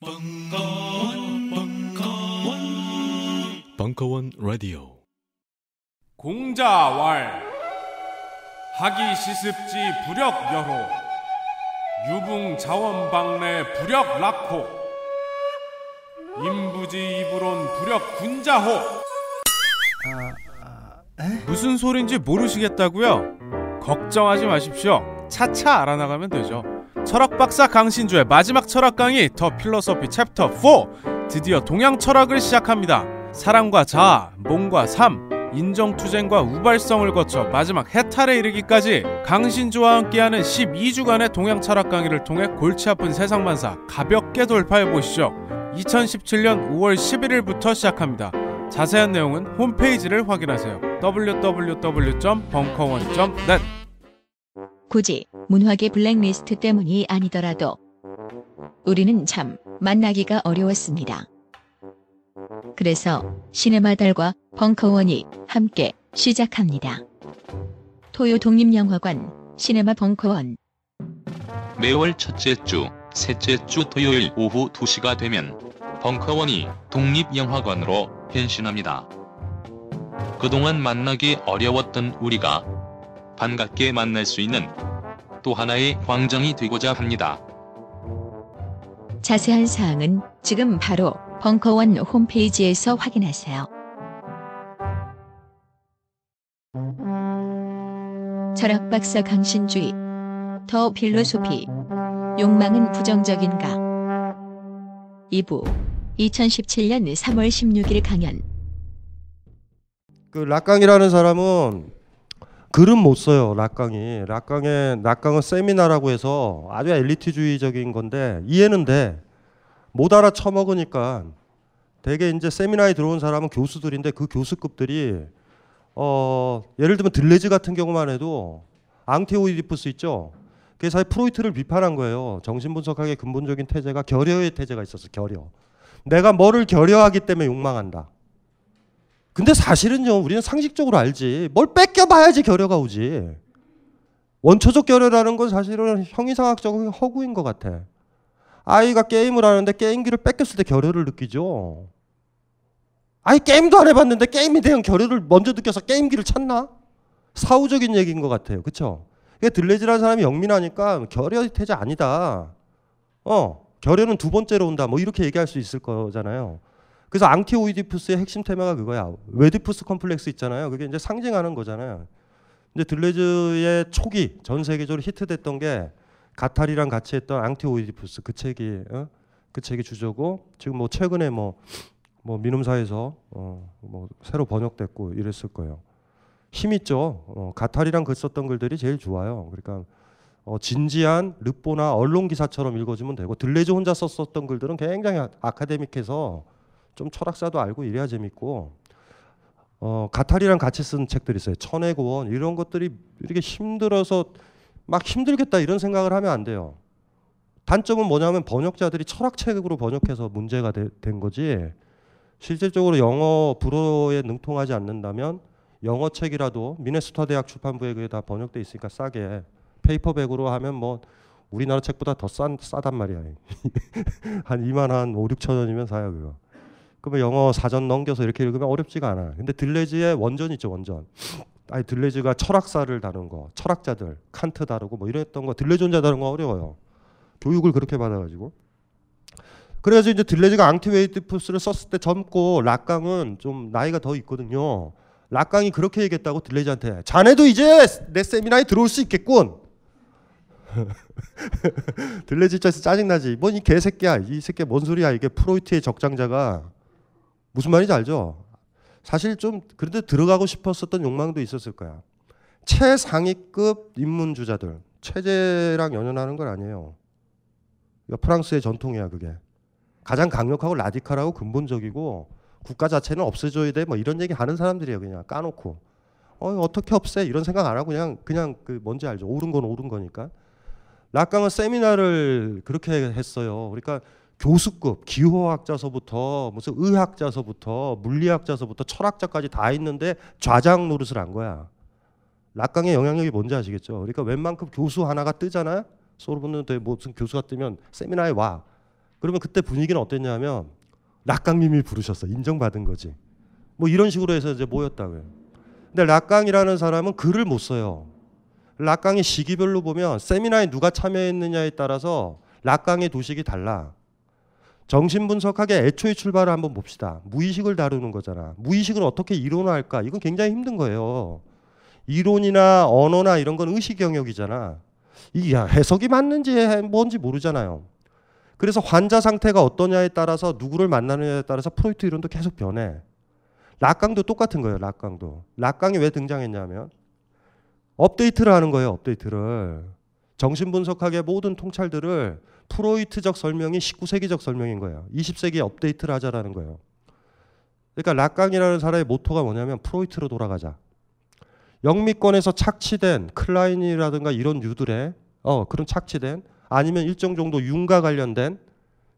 벙커원, 벙커원, 벙커원 라디오. 공자왈 하기 시습지 부력 여호 유붕 자원방래 부력 락호 임부지 이불온 부력 군자호 무슨 소린지 모르시겠다고요? 걱정하지 마십시오. 차차 알아나가면 되죠. 철학 박사 강신주의 마지막 철학 강의 더 필로소피 챕터 4 드디어 동양 철학을 시작합니다. 사랑과 자아, 몸과 삶, 인정투쟁과 우발성을 거쳐 마지막 해탈에 이르기까지 강신주와 함께하는 12주간의 동양 철학 강의를 통해 골치 아픈 세상만사 가볍게 돌파해 보시죠. 2017년 5월 11일부터 시작합니다. 자세한 내용은 홈페이지를 확인하세요. www.벙커원.net 굳이 문학의 블랙리스트 때문이 아니더라도 우리는 참 만나기가 어려웠습니다. 그래서 시네마 달과 벙커원이 함께 시작합니다. 토요 독립영화관 시네마 벙커원 매월 첫째 주, 셋째 주 토요일 오후 2시가 되면 벙커원이 독립영화관으로 변신합니다. 그동안 만나기 어려웠던 우리가 반갑게 만날 수 있는 또 하나의 광장이 되고자 합니다. 자세한 사항은 지금 바로 벙커원 홈페이지에서 확인하세요. 철학 박사 강신주의 더 필로소피 욕망은 부정적인가 2부 2017년 3월 16일 강연 그 락강이라는 사람은 글은 못 써요. 락강이 락강의 락강은 세미나라고 해서 아주 엘리트주의적인 건데 이해는 돼. 못 알아 처먹으니까 대개 이제 세미나에 들어온 사람은 교수들인데 그 교수급들이 어 예를 들면 들레즈 같은 경우만 해도 앙테오이디푸스 있죠. 그게 사실 프로이트를 비판한 거예요. 정신분석학의 근본적인 태제가 결여의 태제가 있었어. 결여. 내가 뭐를 결여하기 때문에 욕망한다. 근데 사실은요, 우리는 상식적으로 알지. 뭘 뺏겨봐야지 결여가 오지. 원초적 결여라는 건 사실은 형이상학적 허구인 것 같아. 아이가 게임을 하는데 게임기를 뺏겼을 때 결여를 느끼죠. 아이 게임도 안 해봤는데 게임에 대한 결여를 먼저 느껴서 게임기를 찾나? 사후적인 얘기인 것 같아요. 그쵸? 그러니까 들레지라는 사람이 영민하니까 결여 태제 아니다. 어, 결여는 두 번째로 온다. 뭐 이렇게 얘기할 수 있을 거잖아요. 그래서 앙티 오이디푸스의 핵심 테마가 그거야. 외디푸스 컴플렉스 있잖아요. 그게 이제 상징하는 거잖아요. 이제 들뢰즈의 초기 전 세계적으로 히트됐던 게 가타리랑 같이 했던 앙티 오이디푸스 그 책이 어? 그 책이 주제고 지금 뭐 최근에 뭐뭐 민음사에서 어, 뭐 새로 번역됐고 이랬을 거예요. 힘 있죠. 어, 가타리랑 글 썼던 글들이 제일 좋아요. 그러니까 어, 진지한 르뽀나 언론 기사처럼 읽어주면 되고 들레즈 혼자 썼었던 글들은 굉장히 아카데믹해서 좀 철학사도 알고 이래야 재밌고 어, 가탈이랑 같이 쓴 책들이 있어요. 천의 고원 이런 것들이 이렇게 힘들어서 막 힘들겠다 이런 생각을 하면 안 돼요. 단점은 뭐냐면 번역자들이 철학책으로 번역해서 문제가 되, 된 거지. 실질적으로 영어 불어에 능통하지 않는다면 영어 책이라도 미네소타 대학 출판부에 그게 다 번역돼 있으니까 싸게 페이퍼백으로 하면 뭐 우리나라 책보다 더 싼, 싸단 말이야. 한 2만 한 5, 6천 원이면 사요 그거. 그러면 영어 사전 넘겨서 이렇게 읽으면 어렵지가 않아. 근데 들뢰즈의 원전 있죠 원전. 아니 들뢰즈가 철학사를 다룬 거, 철학자들 칸트 다루고 뭐 이랬던 거 들뢰즈 혼자 다룬 거 어려워요. 교육을 그렇게 받아가지고. 그래서 이제 들뢰즈가 앙티 외디푸스를 썼을 때 젊고 라캉은 좀 나이가 더 있거든요. 락강이 그렇게 얘기했다고 들레즈한테 자네도 이제 내 세미나에 들어올 수 있겠군. 들레즈 입장에서 짜증나지. 뭔 이 개새끼야. 이 새끼 뭔 소리야. 이게 프로이트의 적장자가 무슨 말인지 알죠? 사실 좀 그런데 들어가고 싶었었던 욕망도 있었을 거야. 최상위급 입문주자들 체제랑 연연하는 건 아니에요. 프랑스의 전통이야 그게. 가장 강력하고 라디칼하고 근본적이고 국가 자체는 없애줘야 돼 뭐 이런 얘기 하는 사람들이에요 그냥 까놓고 어 어떻게 없애 이런 생각 안 하고 그냥 그냥 그 뭔지 알죠 옳은 건 옳은 거니까 락강은 세미나를 그렇게 했어요 그러니까 교수급 기호학자서부터 무슨 의학자서부터 물리학자서부터 철학자까지 다 있는데 좌장 노릇을 한 거야. 락강의 영향력이 뭔지 아시겠죠? 그러니까 웬만큼 교수 하나가 뜨잖아요. 소르본는데 무슨 교수가 뜨면 세미나에 와. 그러면 그때 분위기는 어땠냐면 락강님이 부르셨어. 인정받은 거지. 뭐 이런 식으로 해서 이제 모였다고요. 근데 락강이라는 사람은 글을 못 써요. 락강의 시기별로 보면 세미나에 누가 참여했느냐에 따라서 락강의 도식이 달라. 정신분석학의 애초의 출발을 한번 봅시다. 무의식을 다루는 거잖아. 무의식을 어떻게 이론화할까? 이건 굉장히 힘든 거예요. 이론이나 언어나 이런 건 의식 영역이잖아. 이게 해석이 맞는지 뭔지 모르잖아요. 그래서 환자 상태가 어떠냐에 따라서 누구를 만나느냐에 따라서 프로이트 이론도 계속 변해. 라캉도 똑같은 거예요. 라캉도. 라캉이 왜 등장했냐면 업데이트를 하는 거예요. 업데이트를. 정신분석학의 모든 통찰들을 프로이트적 설명이 19세기적 설명인 거예요. 20세기에 업데이트를 하자라는 거예요. 그러니까 라캉이라는 사람의 모토가 뭐냐면 프로이트로 돌아가자. 영미권에서 착취된 클라인이라든가 이런 유들의 어 그런 착취된 아니면 일정 정도 융과 관련된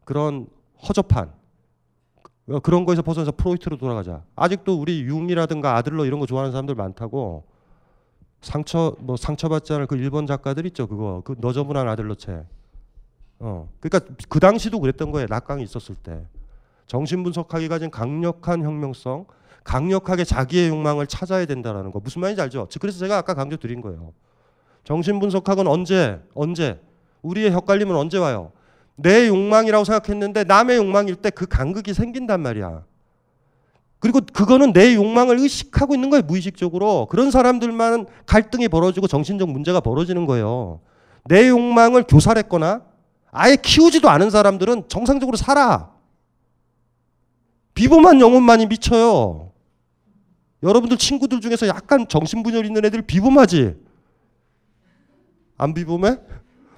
그런 허접한 어, 그런 거에서 벗어나서 프로이트로 돌아가자. 아직도 우리 융이라든가 아들러 이런 거 좋아하는 사람들 많다고. 상처 뭐 상처받지 않을 그 일본 작가들 있죠 그거 그 너저분한 아들러 책. 어 그러니까 그 당시도 그랬던 거예요 낙강이 있었을 때 정신분석학이 가진 강력한 혁명성, 강력하게 자기의 욕망을 찾아야 된다라는 거 무슨 말인지 알죠? 그래서 제가 아까 강조 드린 거예요. 정신분석학은 언제 언제 우리의 헷갈림은 언제 와요? 내 욕망이라고 생각했는데 남의 욕망일 때 그 간극이 생긴단 말이야. 그리고 그거는 내 욕망을 의식하고 있는 거예요, 무의식적으로. 그런 사람들만 갈등이 벌어지고 정신적 문제가 벌어지는 거예요. 내 욕망을 교살했거나 아예 키우지도 않은 사람들은 정상적으로 살아. 비범한 영혼만이 미쳐요. 여러분들 친구들 중에서 약간 정신분열 있는 애들 비범하지? 안 비범해?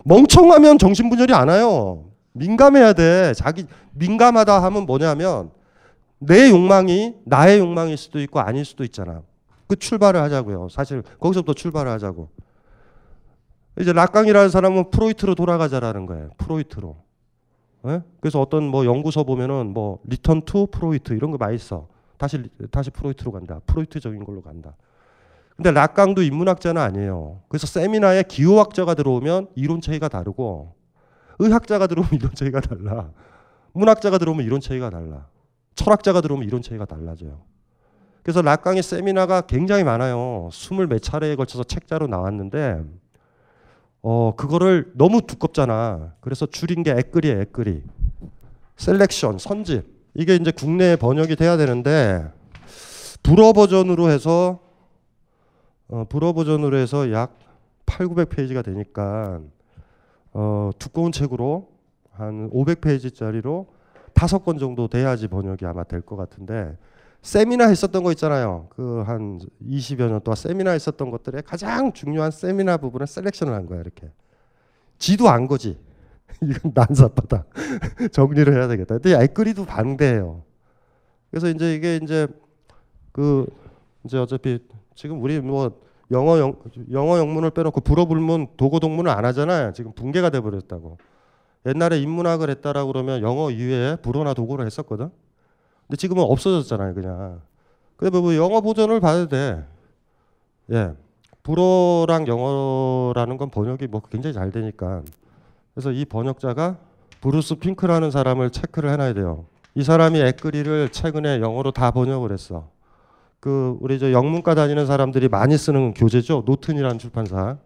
멍청하면 정신분열이 안 와요. 민감해야 돼. 자기 민감하다 하면 뭐냐면 내 욕망이 나의 욕망일 수도 있고 아닐 수도 있잖아. 그 출발을 하자고요. 사실 거기서부터 출발을 하자고. 이제 락강이라는 사람은 프로이트로 돌아가자라는 거예요. 프로이트로. 예? 그래서 어떤 뭐 연구서 보면은 뭐 return to Freud 이런 거 많이 써. 다시 다시 프로이트로 간다. 프로이트적인 걸로 간다. 근데 라캉도 인문학자는 아니에요. 그래서 세미나에 기호학자가 들어오면 이론 체계가 다르고 의학자가 들어오면 이론 체계가 달라. 문학자가 들어오면 이론 체계가 달라. 철학자가 들어오면 이론 체계가 달라져요. 그래서 라캉의 세미나가 굉장히 많아요. 스물 몇 차례에 걸쳐서 책자로 나왔는데 어 그거를 너무 두껍잖아. 그래서 줄인 게 애끌이에요, 애끌이. Selection, 선집. 이게 이제 국내에 번역이 돼야 되는데 불어 버전으로 해서 어, 불어 버전으로 해서 약 8, 900페이지가 되니까 어, 두꺼운 책으로 한 500페이지짜리로 다섯 권 정도 돼야지 번역이 아마 될 것 같은데 세미나 했었던 거 있잖아요. 그 한 20여 년 동안 세미나 했었던 것들의 가장 중요한 세미나 부분을 셀렉션을 한 거야 이렇게. 지도 안 거지. 이건 난삽하다. 정리를 해야 되겠다. 근데 애끓이도 반대예요. 그래서 이제 이게 이제 그 이제 어차피 지금 우리 뭐 영어 영, 영어 영문을 빼놓고 불어 불문 도고 동문을 안 하잖아요. 지금 붕괴가 돼 버렸다고. 옛날에 인문학을 했다라고 그러면 영어 이외에 불어나 도고를 했었거든. 근데 지금은 없어졌잖아요, 그냥. 근데 뭐 영어 버전을 봐도 돼. 예. 불어랑 영어라는 건 번역이 뭐 굉장히 잘 되니까. 그래서 이 번역자가 브루스 핑크라는 사람을 체크를 해놔야 돼요. 이 사람이 애끓이를 최근에 영어로 다 번역을 했어. 그 우리 저 영문과 다니는 사람들이 많이 쓰는 교재죠. 노튼이라는 출판사.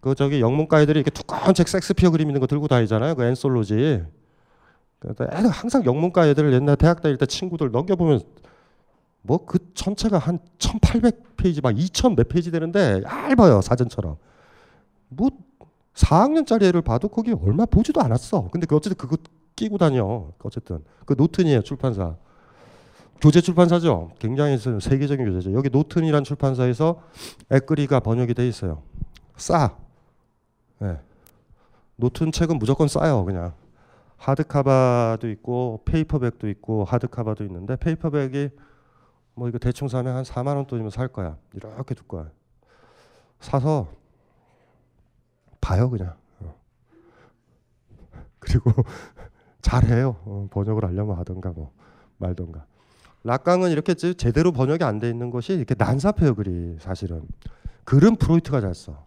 그 저기 영문과 애들이 이렇게 두꺼운 책 섹스피어 그림 있는 거 들고 다니잖아요. 그 앤솔로지. 그러니까 항상 영문과 애들 옛날 대학 다닐 때 친구들 넘겨보면 뭐 그 전체가 한 1800페이지 막 2000 몇 페이지 되는데 얇아요 사전처럼. 뭐 4학년짜리 애를 봐도 거기 얼마 보지도 않았어. 근데 그 어쨌든 그거 끼고 다녀. 어쨌든. 그 노튼이에요 출판사. 교재 출판사죠. 굉장히 세계적인 교재죠. 여기 노튼이란 출판사에서 Écrits가 번역이 돼 있어요. 싸. 네. 노튼 책은 무조건 싸요 그냥 하드카바도 있고 페이퍼백도 있고 하드카바도 있는데 페이퍼백이 뭐 이거 대충 사면 한 4만 원 돈이면 살 거야. 이렇게 둘 거야. 사서 봐요 그냥. 어. 그리고 잘해요. 어, 번역을 하려면 하던가 뭐 말던가. 라캉은 이렇게 제대로 번역이 안 돼 있는 것이 이렇게 난삽해요 글이 사실은. 글은 프로이트가 잘 써.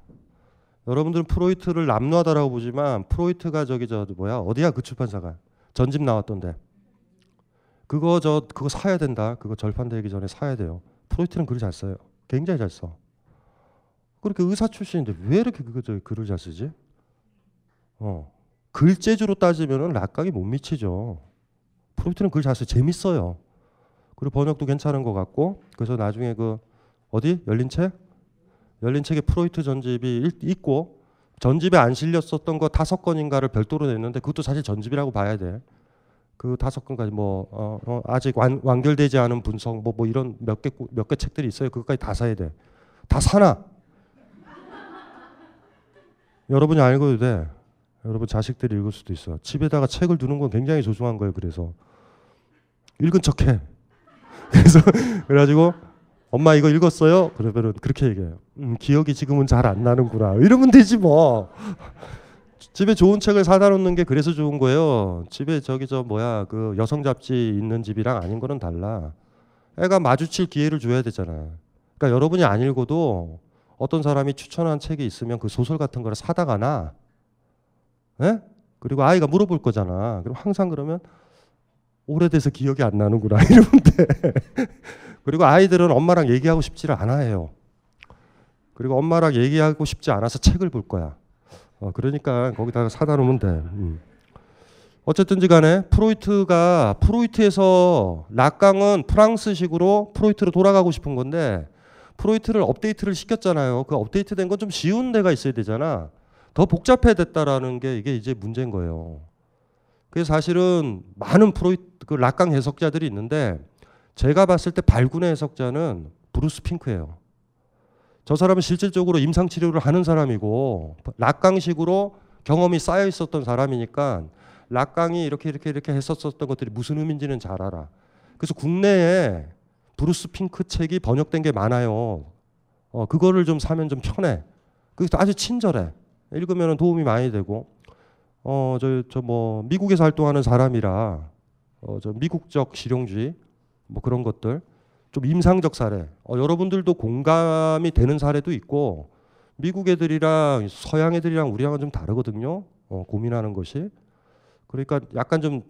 여러분들은 프로이트를 남루하다라고 보지만 프로이트가 저기 저 뭐야? 어디야? 그 출판사가. 전집 나왔던데. 그거 저 그거 사야 된다. 그거 절판되기 전에 사야 돼요. 프로이트는 글을 잘 써요. 굉장히 잘 써. 그렇게 의사 출신인데 왜 이렇게 저 글을 잘 쓰지? 어. 글재주로 따지면은 라캉이 못 미치죠. 프로이트는 글 잘 써, 재밌어요. 그리고 번역도 괜찮은 것 같고 그래서 나중에 그 어디? 열린 책 열린 책에 프로이트 전집이 일- 있고 전집에 안 실렸었던 거 다섯 건인가를 별도로 냈는데 그것도 사실 전집이라고 봐야 돼. 그 다섯 건까지 뭐 어, 어, 아직 완, 완결되지 않은 분석 뭐, 뭐 이런 몇 개 몇 개 책들이 있어요. 그것까지 다 사야 돼. 다 사나? 여러분이 알고도 돼. 여러분 자식들이 읽을 수도 있어. 집에다가 책을 두는 건 굉장히 소중한 거예요. 그래서 읽은 척해. 그래서 그래가지고 엄마 이거 읽었어요? 그러면은 그렇게 얘기해요. 음, 기억이 지금은 잘 안 나는구나. 이러면 되지 뭐. 집에 좋은 책을 사다 놓는 게 그래서 좋은 거예요. 집에 저기 저 뭐야 그 여성 잡지 있는 집이랑 아닌 거는 달라. 애가 마주칠 기회를 줘야 되잖아. 그러니까 여러분이 안 읽어도 어떤 사람이 추천한 책이 있으면 그 소설 같은 거를 사다가나, 예? 그리고 아이가 물어볼 거잖아. 그럼 항상 그러면 오래돼서 기억이 안 나는구나 이러면 돼. 그리고 아이들은 엄마랑 얘기하고 싶지를 않아 해요. 그리고 엄마랑 얘기하고 싶지 않아서 책을 볼 거야. 어, 그러니까 거기다가 사다 놓으면 돼. 음. 어쨌든지 간에 프로이트가 프로이트에서 라캉은 프랑스식으로 프로이트로 돌아가고 싶은 건데 프로이트를 업데이트를 시켰잖아요. 그 업데이트된 건 좀 쉬운 데가 있어야 되잖아. 더 복잡해졌다라는 게 이게 이제 문제인 거예요. 그래서 사실은 많은 프로이트 그 라캉 해석자들이 있는데 제가 봤을 때 발군의 해석자는 브루스 핑크예요. 저 사람은 실질적으로 임상 치료를 하는 사람이고 라캉식으로 경험이 쌓여 있었던 사람이니까 라캉이 이렇게 이렇게 이렇게 했었었던 것들이 무슨 의미인지는 잘 알아. 그래서 국내에 브루스 핑크 책이 번역된 게 많아요. 어, 그거를 좀 사면 좀 편해. 그래서 아주 친절해. 읽으면 도움이 많이 되고. 어, 저, 저 뭐, 미국에서 활동하는 사람이라, 어, 저 미국적 실용주의, 뭐 그런 것들. 좀 임상적 사례. 어, 여러분들도 공감이 되는 사례도 있고, 미국 애들이랑 서양 애들이랑 우리랑은 좀 다르거든요. 어, 고민하는 것이. 그러니까 약간 좀,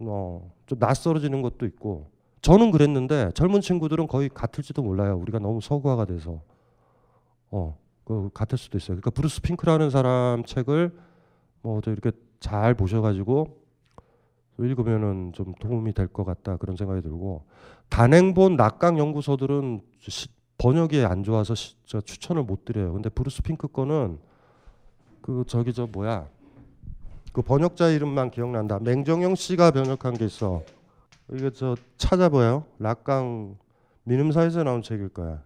어, 좀 낯설어지는 것도 있고. 저는 그랬는데 젊은 친구들은 거의 같을지도 몰라요. 우리가 너무 서구화가 돼서. 어, 그 같을 수도 있어요. 그러니까 브루스 핑크라는 사람 책을 뭐저 이렇게 잘 보셔가지고 읽으면은 좀 도움이 될 것 같다 그런 생각이 들고 단행본 라캉 연구서들은 시- 번역이 안 좋아서 시- 저 추천을 못 드려요. 근데 브루스 핑크 거는 그 저기 저 뭐야 그 번역자 이름만 기억난다. 맹정현 씨가 번역한 게 있어. 이게 저 찾아봐요. 라캉 민음사에서 나온 책일 거야.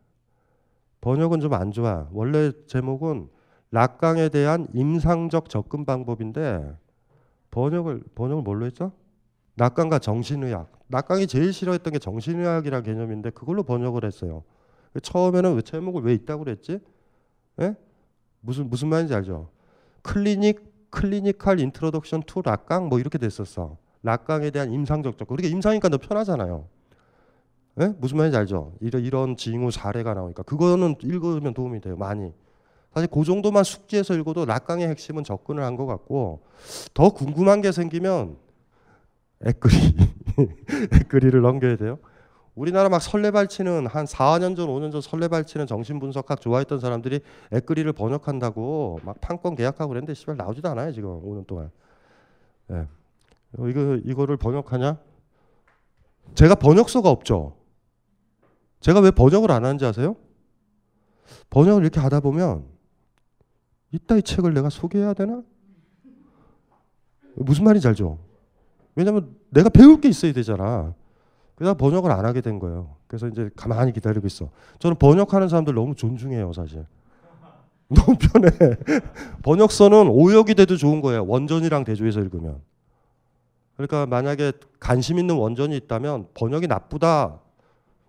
번역은 좀 안 좋아. 원래 제목은 라캉에 대한 임상적 접근 방법인데 번역을 번역을 뭘로 했죠? 라캉과 정신의학. 라캉이 제일 싫어했던 게 정신의학이라는 개념인데 그걸로 번역을 했어요. 처음에는 왜 제목을 왜 있다고 그랬지? 예? 무슨 무슨 말인지 알죠? clinic clinical introduction to Lacan 뭐 이렇게 됐었어. 라캉에 대한 임상적 접근. 그러니까 임상이니까 더 편하잖아요. 예? 무슨 말인지 알죠? 이런 이런 징후 사례가 나오니까 그거는 읽으면 도움이 돼요. 많이. 사실 그 정도만 숙지해서 읽어도 락강의 핵심은 접근을 한 것 같고 더 궁금한 게 생기면 애끓이 애끓이를 넘겨야 돼요. 우리나라 막 설레발치는 한 4년 전, 5년 전 설레발치는 정신분석학 좋아했던 사람들이 애끓이를 번역한다고 막 판권 계약하고 그랬는데 씨발 나오지도 않아요 지금 5년 동안. 예. 어, 이거 이거를 번역하냐? 제가 번역서가 없죠. 제가 왜 번역을 안 하는지 아세요? 번역을 이렇게 하다 보면 이따 이 책을 내가 소개해야 되나? 무슨 말인지 알죠? 왜냐면 내가 배울 게 있어야 되잖아. 그래서 번역을 안 하게 된 거예요. 그래서 이제 가만히 기다리고 있어. 저는 번역하는 사람들 너무 존중해요, 사실. 너무 편해. 번역서는 오역이 돼도 좋은 거예요. 원전이랑 대조해서 읽으면. 그러니까 만약에 관심 있는 원전이 있다면 번역이 나쁘다.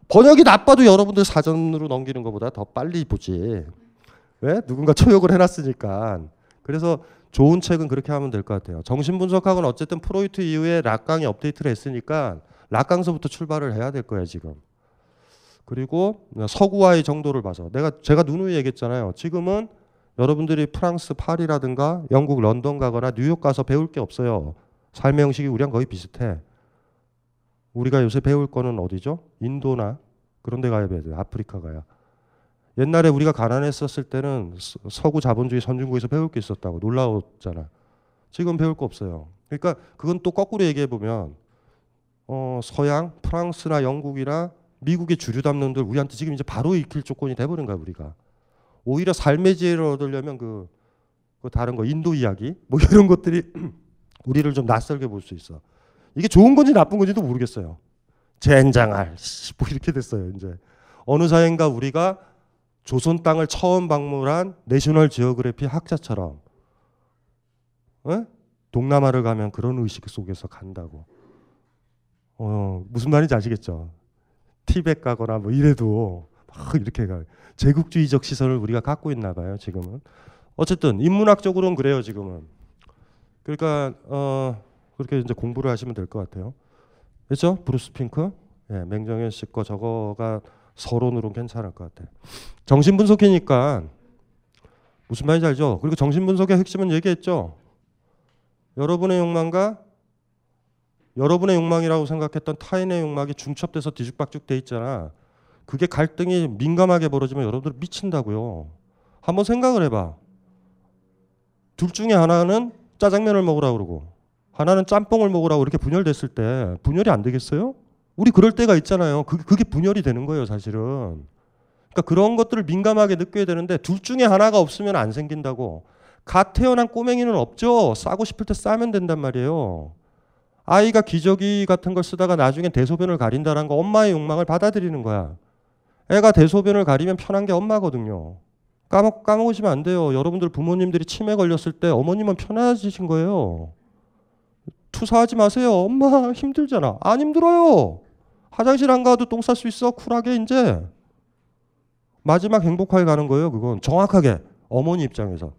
번역이 나빠도 여러분들 사전으로 넘기는 것보다 더 빨리 보지. 왜? 누군가 초역을 해놨으니까. 그래서 좋은 책은 그렇게 하면 될 것 같아요. 정신분석학은 어쨌든 프로이트 이후에 락강이 업데이트를 했으니까 락강서부터 출발을 해야 될 거야 지금. 그리고 서구화의 정도를 봐서 내가 제가 누누이 얘기했잖아요. 지금은 여러분들이 프랑스 파리라든가 영국 런던 가거나 뉴욕 가서 배울 게 없어요. 삶의 형식이 우리랑 거의 비슷해. 우리가 요새 배울 거는 어디죠? 인도나 그런 데 가야 돼요. 아프리카 가야. 옛날에 우리가 가난했었을 때는 서- 서구 자본주의 선진국에서 배울 게 있었다고 놀라웠잖아. 지금 배울 거 없어요. 그러니까 그건 또 거꾸로 얘기해 보면 어, 서양, 프랑스나 영국이나 미국의 주류 담론들 우리한테 지금 이제 바로 익힐 조건이 돼버린 거야 우리가. 오히려 삶의 지혜를 얻으려면 그, 그 다른 거 인도 이야기 뭐 이런 것들이 우리를 좀 낯설게 볼 수 있어. 이게 좋은 건지 나쁜 건지도 모르겠어요. 젠장할 씨, 뭐 이렇게 됐어요 이제 어느 사이인가 우리가 조선 땅을 처음 방문한 내셔널 지오그래피 학자처럼 어? 동남아를 가면 그런 의식 속에서 간다고. 어, 무슨 말인지 아시겠죠? 티벳 가거나 뭐 이래도 막 이렇게 가. 제국주의적 시선을 우리가 갖고 있나 봐요, 지금은. 어쨌든 인문학적으로는 그래요, 지금은. 그러니까 어, 그렇게 이제 공부를 하시면 될 것 같아요. 그렇죠? 브루스 핑크, 예, 맹정현 씨 거 저거가 서론으로는 괜찮을 것 같아. 정신 분석이니까 무슨 말인지 알죠? 그리고 정신 분석의 핵심은 얘기했죠. 여러분의 욕망과 여러분의 욕망이라고 생각했던 타인의 욕망이 중첩돼서 뒤죽박죽 돼 있잖아. 그게 갈등이 민감하게 벌어지면 여러분들 미친다고요. 한번 생각을 해봐. 둘 중에 하나는 짜장면을 먹으라고 그러고 하나는 짬뽕을 먹으라고 이렇게 분열됐을 때 분열이 안 되겠어요? 우리 그럴 때가 있잖아요. 그, 그게 분열이 되는 거예요, 사실은. 그러니까 그런 것들을 민감하게 느껴야 되는데 둘 중에 하나가 없으면 안 생긴다고. 갓 태어난 꼬맹이는 없죠. 싸고 싶을 때 싸면 된단 말이에요. 아이가 기저귀 같은 걸 쓰다가 나중에 대소변을 가린다는 거 엄마의 욕망을 받아들이는 거야. 애가 대소변을 가리면 편한 게 엄마거든요. 까먹, 까먹으시면 안 돼요. 여러분들 부모님들이 치매 걸렸을 때 어머님은 편해지신 거예요. 투사하지 마세요. 엄마 힘들잖아. 안 힘들어요. 화장실 안 가도 똥 쌀 수 있어. 쿨하게 이제. 마지막 행복하게 가는 거예요. 그건 정확하게 어머니 입장에서.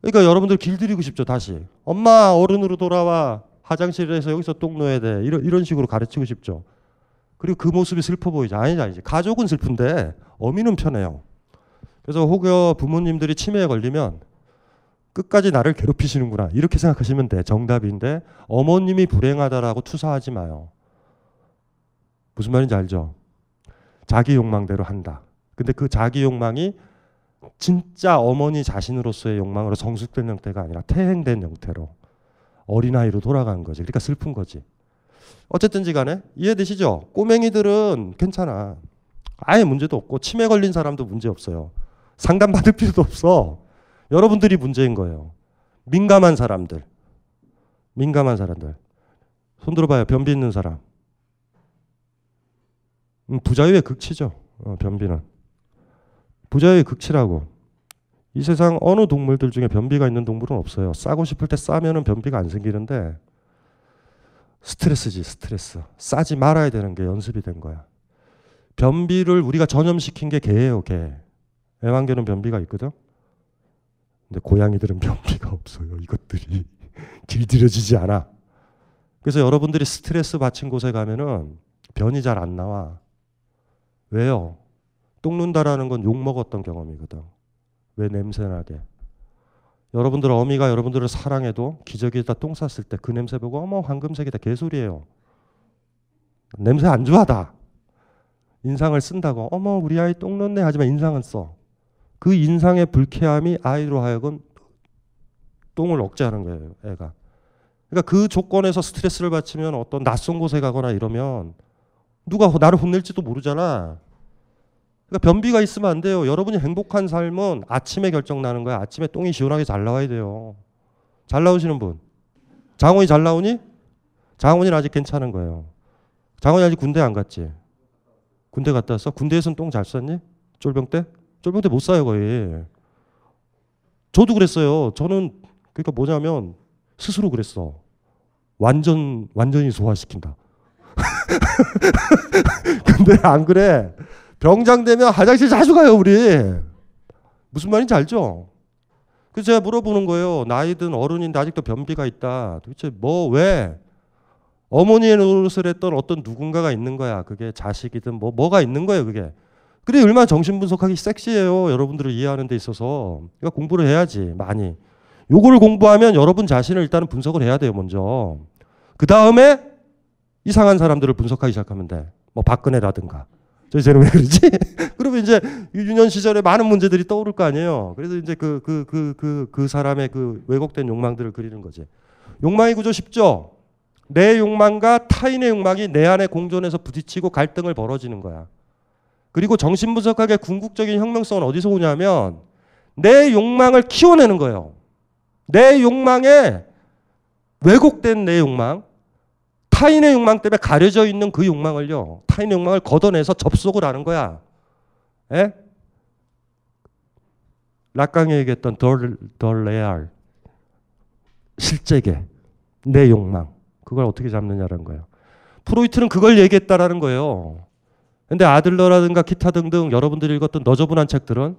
그러니까 여러분들 길들이고 싶죠. 다시. 엄마 어른으로 돌아와. 화장실에서 여기서 똥 넣어야 돼. 이런 이런 식으로 가르치고 싶죠. 그리고 그 모습이 슬퍼 보이죠. 아니지 아니지. 가족은 슬픈데 어미는 편해요. 그래서 혹여 부모님들이 치매에 걸리면 끝까지 나를 괴롭히시는구나. 이렇게 생각하시면 돼. 정답인데 어머님이 불행하다라고 투사하지 마요. 무슨 말인지 알죠? 자기 욕망대로 한다. 근데 그 자기 욕망이 진짜 어머니 자신으로서의 욕망으로 성숙된 형태가 아니라 퇴행된 형태로 어린아이로 돌아간 거지. 그러니까 슬픈 거지. 어쨌든지 간에 이해되시죠? 꼬맹이들은 괜찮아. 아예 문제도 없고 치매 걸린 사람도 문제 없어요. 상담 받을 필요도 없어 여러분들이 문제인 거예요. 민감한 사람들. 민감한 사람들. 손 들어봐요. 변비 있는 사람. 음, 부자유의 극치죠. 어, 변비는. 부자유의 극치라고. 이 세상 어느 동물들 중에 변비가 있는 동물은 없어요. 싸고 싶을 때 싸면은 변비가 안 생기는데 스트레스지 스트레스. 싸지 말아야 되는 게 연습이 된 거야. 변비를 우리가 전염시킨 게 개예요, 개. 애완개는 변비가 있거든. 근데 고양이들은 변비가 없어요. 이것들이 길들여지지 않아. 그래서 여러분들이 스트레스 받친 곳에 가면은 변이 잘 안 나와. 왜요? 똥 눈다라는 건 욕 먹었던 경험이거든. 왜 냄새 나게? 여러분들 어미가 여러분들을 사랑해도 기저귀에다 똥 쌌을 때 그 냄새 보고 어머 황금색이다 개소리예요. 냄새 안 좋아다. 인상을 쓴다고 어머 우리 아이 똥 넣네 하지만 인상은 써. 그 인상의 불쾌함이 아이로 하여금 똥을 억제하는 거예요, 애가. 그러니까 그 조건에서 스트레스를 받치면 어떤 낯선 곳에 가거나 이러면 누가 나를 혼낼지도 모르잖아. 그러니까 변비가 있으면 안 돼요. 여러분이 행복한 삶은 아침에 결정 나는 거야. 아침에 똥이 시원하게 잘 나와야 돼요. 잘 나오시는 분. 장원이 잘 나오니? 장원이는 아직 괜찮은 거예요. 장원이 아직 군대 안 갔지? 군대 갔다 왔어? 군대에서는 똥잘 쌌니? 쫄병 때? 쫄병 때못 싸요 거의. 저도 그랬어요. 저는 그러니까 뭐냐면 스스로 그랬어. 완전 완전히 소화시킨다. 근데 안 그래. 병장 되면 화장실 자주 가요 우리. 무슨 말인지 알죠? 그래서 제가 물어보는 거예요. 나이든 어른인데 아직도 변비가 있다. 도대체 뭐 왜? 어머니의 노릇을 했던 어떤 누군가가 있는 거야. 그게 자식이든 뭐 뭐가 있는 거예요. 그게. 그래 얼마나 정신 분석하기 섹시해요. 여러분들을 이해하는 데 있어서. 그러니까 공부를 해야지 많이. 요거를 공부하면 여러분 자신을 일단은 분석을 해야 돼요, 먼저. 그 다음에 이상한 사람들을 분석하기 시작하면 돼. 뭐 박근혜라든가. 저희 쟤는 왜 그러지? 그러면 이제 유년 시절에 많은 문제들이 떠오를 거 아니에요. 그래서 이제 그 그 그 그 그 사람의 그 왜곡된 욕망들을 그리는 거지. 욕망의 구조 쉽죠? 내 욕망과 타인의 욕망이 내 안에 공존해서 부딪히고 갈등을 벌어지는 거야. 그리고 정신분석학의 궁극적인 혁명성은 어디서 오냐면 내 욕망을 키워내는 거예요. 내 욕망에 왜곡된 내 욕망, 타인의 욕망 때문에 가려져 있는 그 욕망을요, 타인의 욕망을 걷어내서 접속을 하는 거야. 예? 락강이 얘기했던 덜, 덜 레알, 실제계, 내 욕망. 그걸 어떻게 잡느냐라는 거예요. 프로이트는 그걸 얘기했다라는 거예요. 근데 아들러라든가 기타 등등 여러분들이 읽었던 너저분한 책들은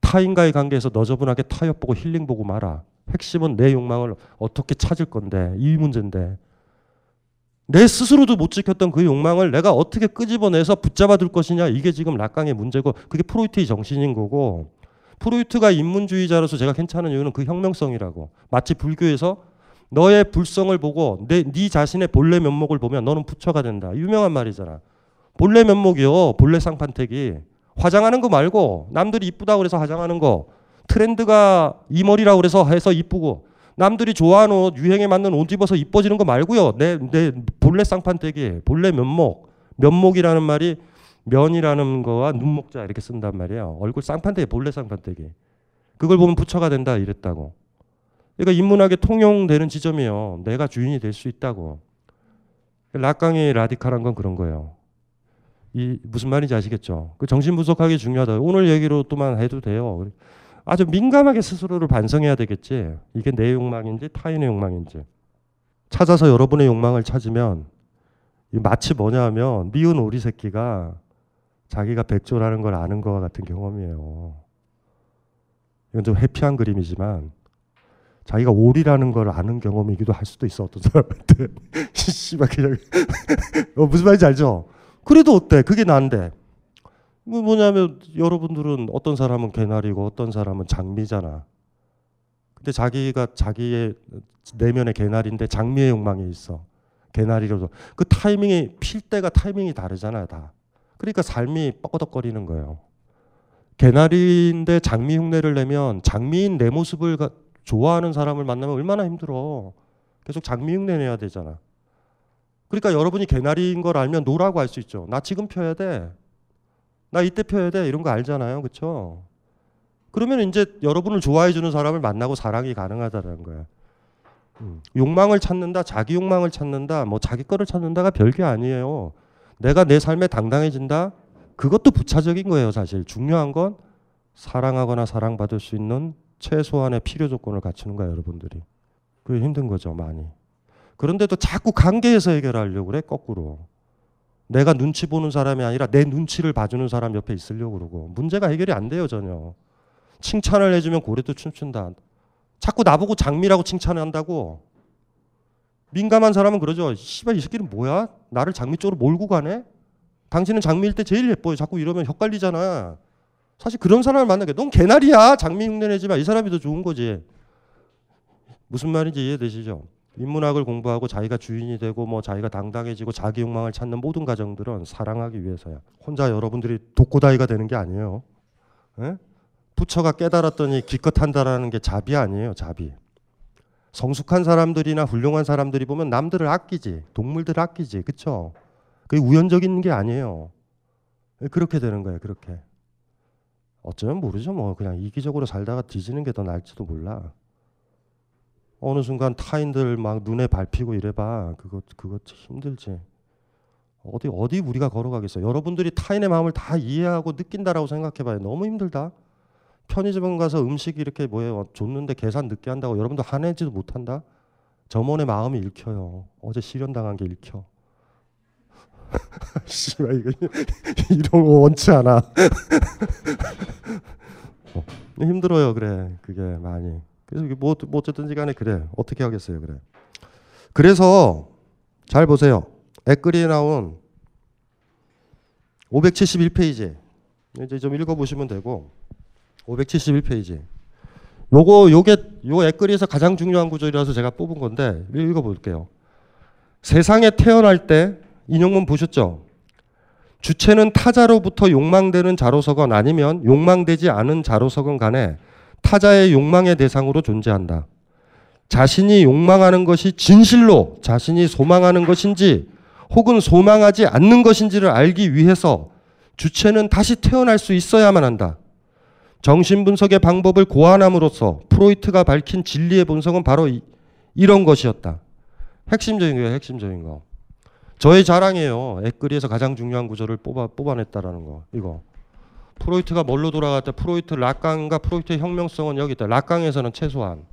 타인과의 관계에서 너저분하게 타협 보고 힐링 보고 마라. 핵심은 내 욕망을 어떻게 찾을 건데 이 문제인데. 내 스스로도 못 지켰던 그 욕망을 내가 어떻게 끄집어내서 붙잡아 둘 것이냐 이게 지금 락강의 문제고 그게 프로이트의 정신인 거고 프로이트가 인문주의자로서 제가 괜찮은 이유는 그 혁명성이라고. 마치 불교에서 너의 불성을 보고 내, 네 자신의 본래 면목을 보면 너는 부처가 된다. 유명한 말이잖아 본래 면목이요. 본래 쌍판택이. 화장하는 거 말고 남들이 이쁘다고 그래서 화장하는 거. 트렌드가 이 머리라고 그래서 해서 이쁘고 남들이 좋아하는 옷 유행에 맞는 옷 입어서 이뻐지는 거 말고요. 내, 내 본래 쌍판택이 본래 면목. 면목이라는 말이 면이라는 거와 눈목자 이렇게 쓴단 말이에요. 얼굴 쌍판택이 본래 쌍판택이. 그걸 보면 부처가 된다 이랬다고. 그러니까 인문학에 통용되는 지점이에요. 내가 주인이 될 수 있다고. 락강의 라디칼한 건 그런 거예요 이 무슨 말인지 아시겠죠? 그 정신 분석하기 중요하다. 오늘 얘기로 또만 해도 돼요. 아주 민감하게 스스로를 반성해야 되겠지. 이게 내 욕망인지 타인의 욕망인지 찾아서 여러분의 욕망을 찾으면 마치 뭐냐면 미운 오리 새끼가 자기가 백조라는 걸 아는 것과 같은 경험이에요. 이건 좀 해피한 그림이지만 자기가 오리라는 걸 아는 경험이기도 할 수도 있어 어떤 사람한테 씨발 그냥 어, 무슨 말인지 알죠? 그래도 어때? 그게 난데. 뭐 뭐냐면 여러분들은 어떤 사람은 개나리고 어떤 사람은 장미잖아. 근데 자기가 자기의 내면의 개나리인데 장미의 욕망이 있어. 개나리로도 그 타이밍이 필 때가 타이밍이 다르잖아요, 다. 그러니까 삶이 뻐거덕거리는 거예요. 개나리인데 장미 흉내를 내면 장미인 내 모습을 좋아하는 사람을 만나면 얼마나 힘들어. 계속 장미 흉내 내야 되잖아. 그러니까 여러분이 개나리인 걸 알면 no라고 할 수 있죠. 나 지금 펴야 돼. 나 이때 펴야 돼. 이런 거 알잖아요. 그렇죠? 그러면 이제 여러분을 좋아해 주는 사람을 만나고 사랑이 가능하다는 거야. 음. 욕망을 찾는다, 자기 욕망을 찾는다, 뭐 자기 거를 찾는다가 별게 아니에요. 내가 내 삶에 당당해진다. 그것도 부차적인 거예요, 사실. 중요한 건 사랑하거나 사랑받을 수 있는 최소한의 필요 조건을 갖추는 거야, 여러분들이. 그게 힘든 거죠, 많이. 그런데도 자꾸 관계에서 해결하려고 그래 거꾸로. 내가 눈치 보는 사람이 아니라 내 눈치를 봐주는 사람 옆에 있으려고 그러고 문제가 해결이 안 돼요 전혀. 칭찬을 해주면 고래도 춤춘다. 자꾸 나보고 장미라고 칭찬을 한다고. 민감한 사람은 그러죠. 씨발 이 새끼는 뭐야? 나를 장미 쪽으로 몰고 가네? 당신은 장미일 때 제일 예뻐요. 자꾸 이러면 헷갈리잖아. 사실 그런 사람을 만나게 넌 개나리야. 장미 흉내 내지 마. 이 사람이 더 좋은 거지. 무슨 말인지 이해되시죠? 인문학을 공부하고 자기가 주인이 되고 뭐 자기가 당당해지고 자기 욕망을 찾는 모든 과정들은 사랑하기 위해서야. 혼자 여러분들이 독고다이가 되는 게 아니에요. 에? 예? 부처가 깨달았더니 기껏 한다라는 게 자비 아니에요, 자비. 성숙한 사람들이나 훌륭한 사람들이 보면 남들을 아끼지, 동물들 아끼지, 그쵸? 그게 우연적인 게 아니에요. 예, 그렇게 되는 거예요, 그렇게. 어쩌면 모르죠, 뭐 그냥 이기적으로 살다가 뒤지는 게 더 나을지도 몰라. 어느 순간 타인들 막 눈에 밟히고 이래봐. 그거 그거 힘들지. 어디 어디 우리가 걸어가겠어. 여러분들이 타인의 마음을 다 이해하고 느낀다라고 생각해봐요. 너무 힘들다. 편의점 가서 음식 이렇게 뭐예요 줬는데 계산 늦게 한다고 여러분들 화내지도 못한다. 점원의 마음이 읽혀요. 어제 실현 당한 게 읽혀. 씨발 이거 이런 거 원치 않아. 어, 힘들어요 그래 그게 많이. 그래서 뭐, 뭐 어쨌든지 간에 그래. 어떻게 하겠어요, 그래. 그래서 잘 보세요. 액글이 나온 571페이지. 이제 좀 읽어보시면 되고 571페이지. 요거 요게 요 액거리에서 가장 중요한 구절이라서 제가 뽑은 건데 읽어볼게요. 세상에 태어날 때 인용문 보셨죠? 주체는 타자로부터 욕망되는 자로서건 아니면 욕망되지 않은 자로서건 간에 타자의 욕망의 대상으로 존재한다. 자신이 욕망하는 것이 진실로 자신이 소망하는 것인지 혹은 소망하지 않는 것인지를 알기 위해서 주체는 다시 태어날 수 있어야만 한다. 정신분석의 방법을 고안함으로써 프로이트가 밝힌 진리의 본성은 바로 이, 이런 것이었다. 핵심적인 거예요, 핵심적인 거. 저의 자랑이에요. 액거리에서 가장 중요한 구절을 뽑아, 뽑아냈다라는 거. 이거. 프로이트가 뭘로 돌아갔다? 프로이트 락강과 프로이트의 혁명성은 여기 있다. 락강에서는 최소한.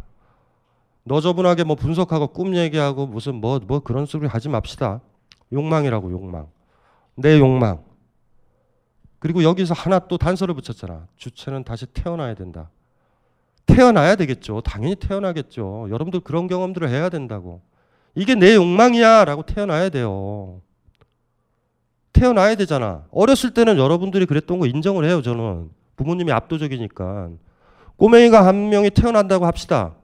너저분하게 뭐 분석하고 꿈 얘기하고 무슨 뭐, 뭐 그런 소리 하지 맙시다. 욕망이라고, 욕망. 내 욕망. 그리고 여기서 하나 또 단서를 붙였잖아. 주체는 다시 태어나야 된다. 태어나야 되겠죠. 당연히 태어나겠죠. 여러분들 그런 경험들을 해야 된다고. 이게 내 욕망이야 라고 태어나야 돼요. 태어나야 되잖아. 어렸을 때는 여러분들이 그랬던 거 인정을 해요, 저는. 부모님이 압도적이니까. 꼬맹이가 한 명이 태어난다고 합시다.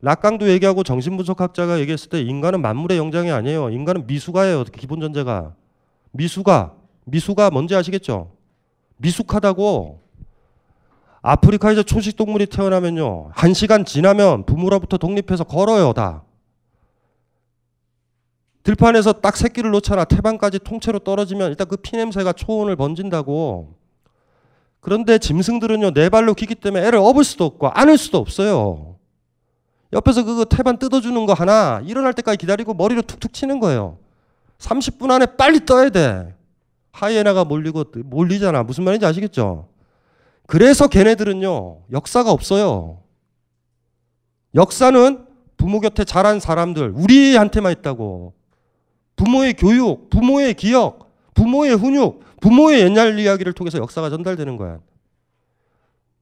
락강도 얘기하고 정신분석학자가 얘기했을 때 인간은 만물의 영장이 아니에요. 인간은 미숙아예요. 기본 전제가. 미숙아. 미숙아 뭔지 아시겠죠? 미숙하다고. 아프리카에서 초식 동물이 태어나면요. 한 시간 지나면 부모로부터 독립해서 걸어요, 다. 들판에서 딱 새끼를 놓잖아. 태반까지 통째로 떨어지면 일단 그 피냄새가 초원을 번진다고. 그런데 짐승들은요, 네 발로 기기 때문에 애를 업을 수도 없고 안을 수도 없어요. 옆에서 그 태반 뜯어주는 거 하나 일어날 때까지 기다리고 머리로 툭툭 치는 거예요. 30분 안에 빨리 떠야 돼. 하이에나가 몰리고 몰리잖아. 무슨 말인지 아시겠죠? 그래서 걔네들은요, 역사가 없어요. 역사는 부모 곁에 자란 사람들, 우리한테만 있다고. 부모의 교육, 부모의 기억, 부모의 훈육, 부모의 옛날 이야기를 통해서 역사가 전달되는 거야.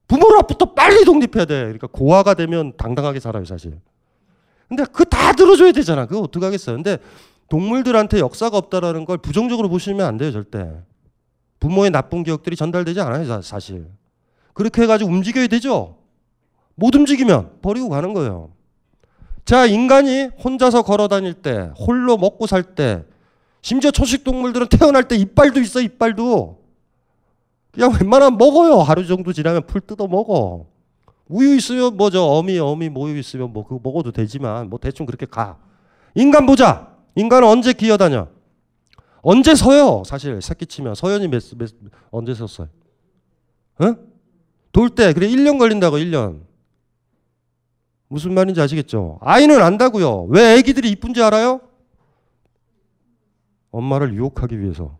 부모로부터 빨리 독립해야 돼. 그러니까 고아가 되면 당당하게 살아요, 사실. 근데 그 다 들어줘야 되잖아. 그거 어떡하겠어요. 근데 동물들한테 역사가 없다라는 걸 부정적으로 보시면 안 돼요, 절대. 부모의 나쁜 기억들이 전달되지 않아요, 사실. 그렇게 해가지고 움직여야 되죠? 못 움직이면 버리고 가는 거예요. 자, 인간이 혼자서 걸어 다닐 때, 홀로 먹고 살 때, 심지어 초식 동물들은 태어날 때 이빨도 있어, 이빨도. 그냥 웬만하면 먹어요. 하루 정도 지나면 풀 뜯어 먹어. 우유 있으면 뭐죠? 어미, 어미, 모유 있으면 뭐 그거 먹어도 되지만 뭐 대충 그렇게 가. 인간 보자. 인간은 언제 기어다녀? 언제 서요? 사실 새끼 치면 서연이 몇, 몇 언제 섰어요? 어? 돌때 그래 1년 걸린다고 1년. 무슨 말인지 아시겠죠? 아이는 안다고요. 왜 애기들이 이쁜지 알아요? 엄마를 유혹하기 위해서.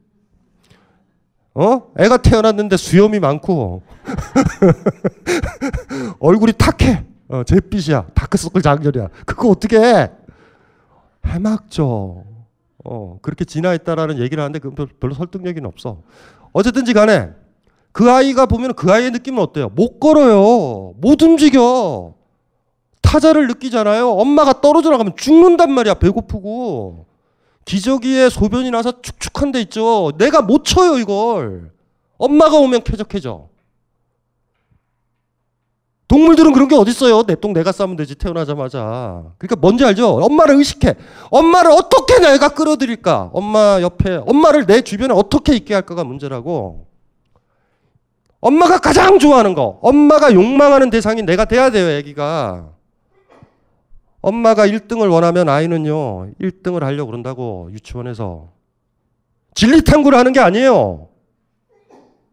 어? 애가 태어났는데 수염이 많고 얼굴이 탁해. 어, 잿빛이야. 다크서클 장렬이야. 그거 어떻게 해? 해막죠. 어, 그렇게 진화했다라는 얘기를 하는데 그건 별로 설득력이 없어. 어쨌든지 간에 그 아이가 보면 그 아이의 느낌은 어때요? 못 걸어요. 못 움직여. 타자를 느끼잖아요. 엄마가 떨어져 나가면 죽는단 말이야. 배고프고. 기저귀에 소변이 나서 축축한 데 있죠. 내가 못 쳐요, 이걸. 엄마가 오면 쾌적해져. 동물들은 그런 게 어딨어요. 내 똥 내가 싸면 되지, 태어나자마자. 그러니까 뭔지 알죠? 엄마를 의식해. 엄마를 어떻게 내가 끌어들일까? 엄마 옆에, 엄마를 내 주변에 어떻게 있게 할까가 문제라고. 엄마가 가장 좋아하는 거, 엄마가 욕망하는 대상이 내가 돼야 돼요, 애기가. 엄마가 1등을 원하면 아이는요, 1등을 하려고 그런다고, 유치원에서. 진리탐구를 하는 게 아니에요.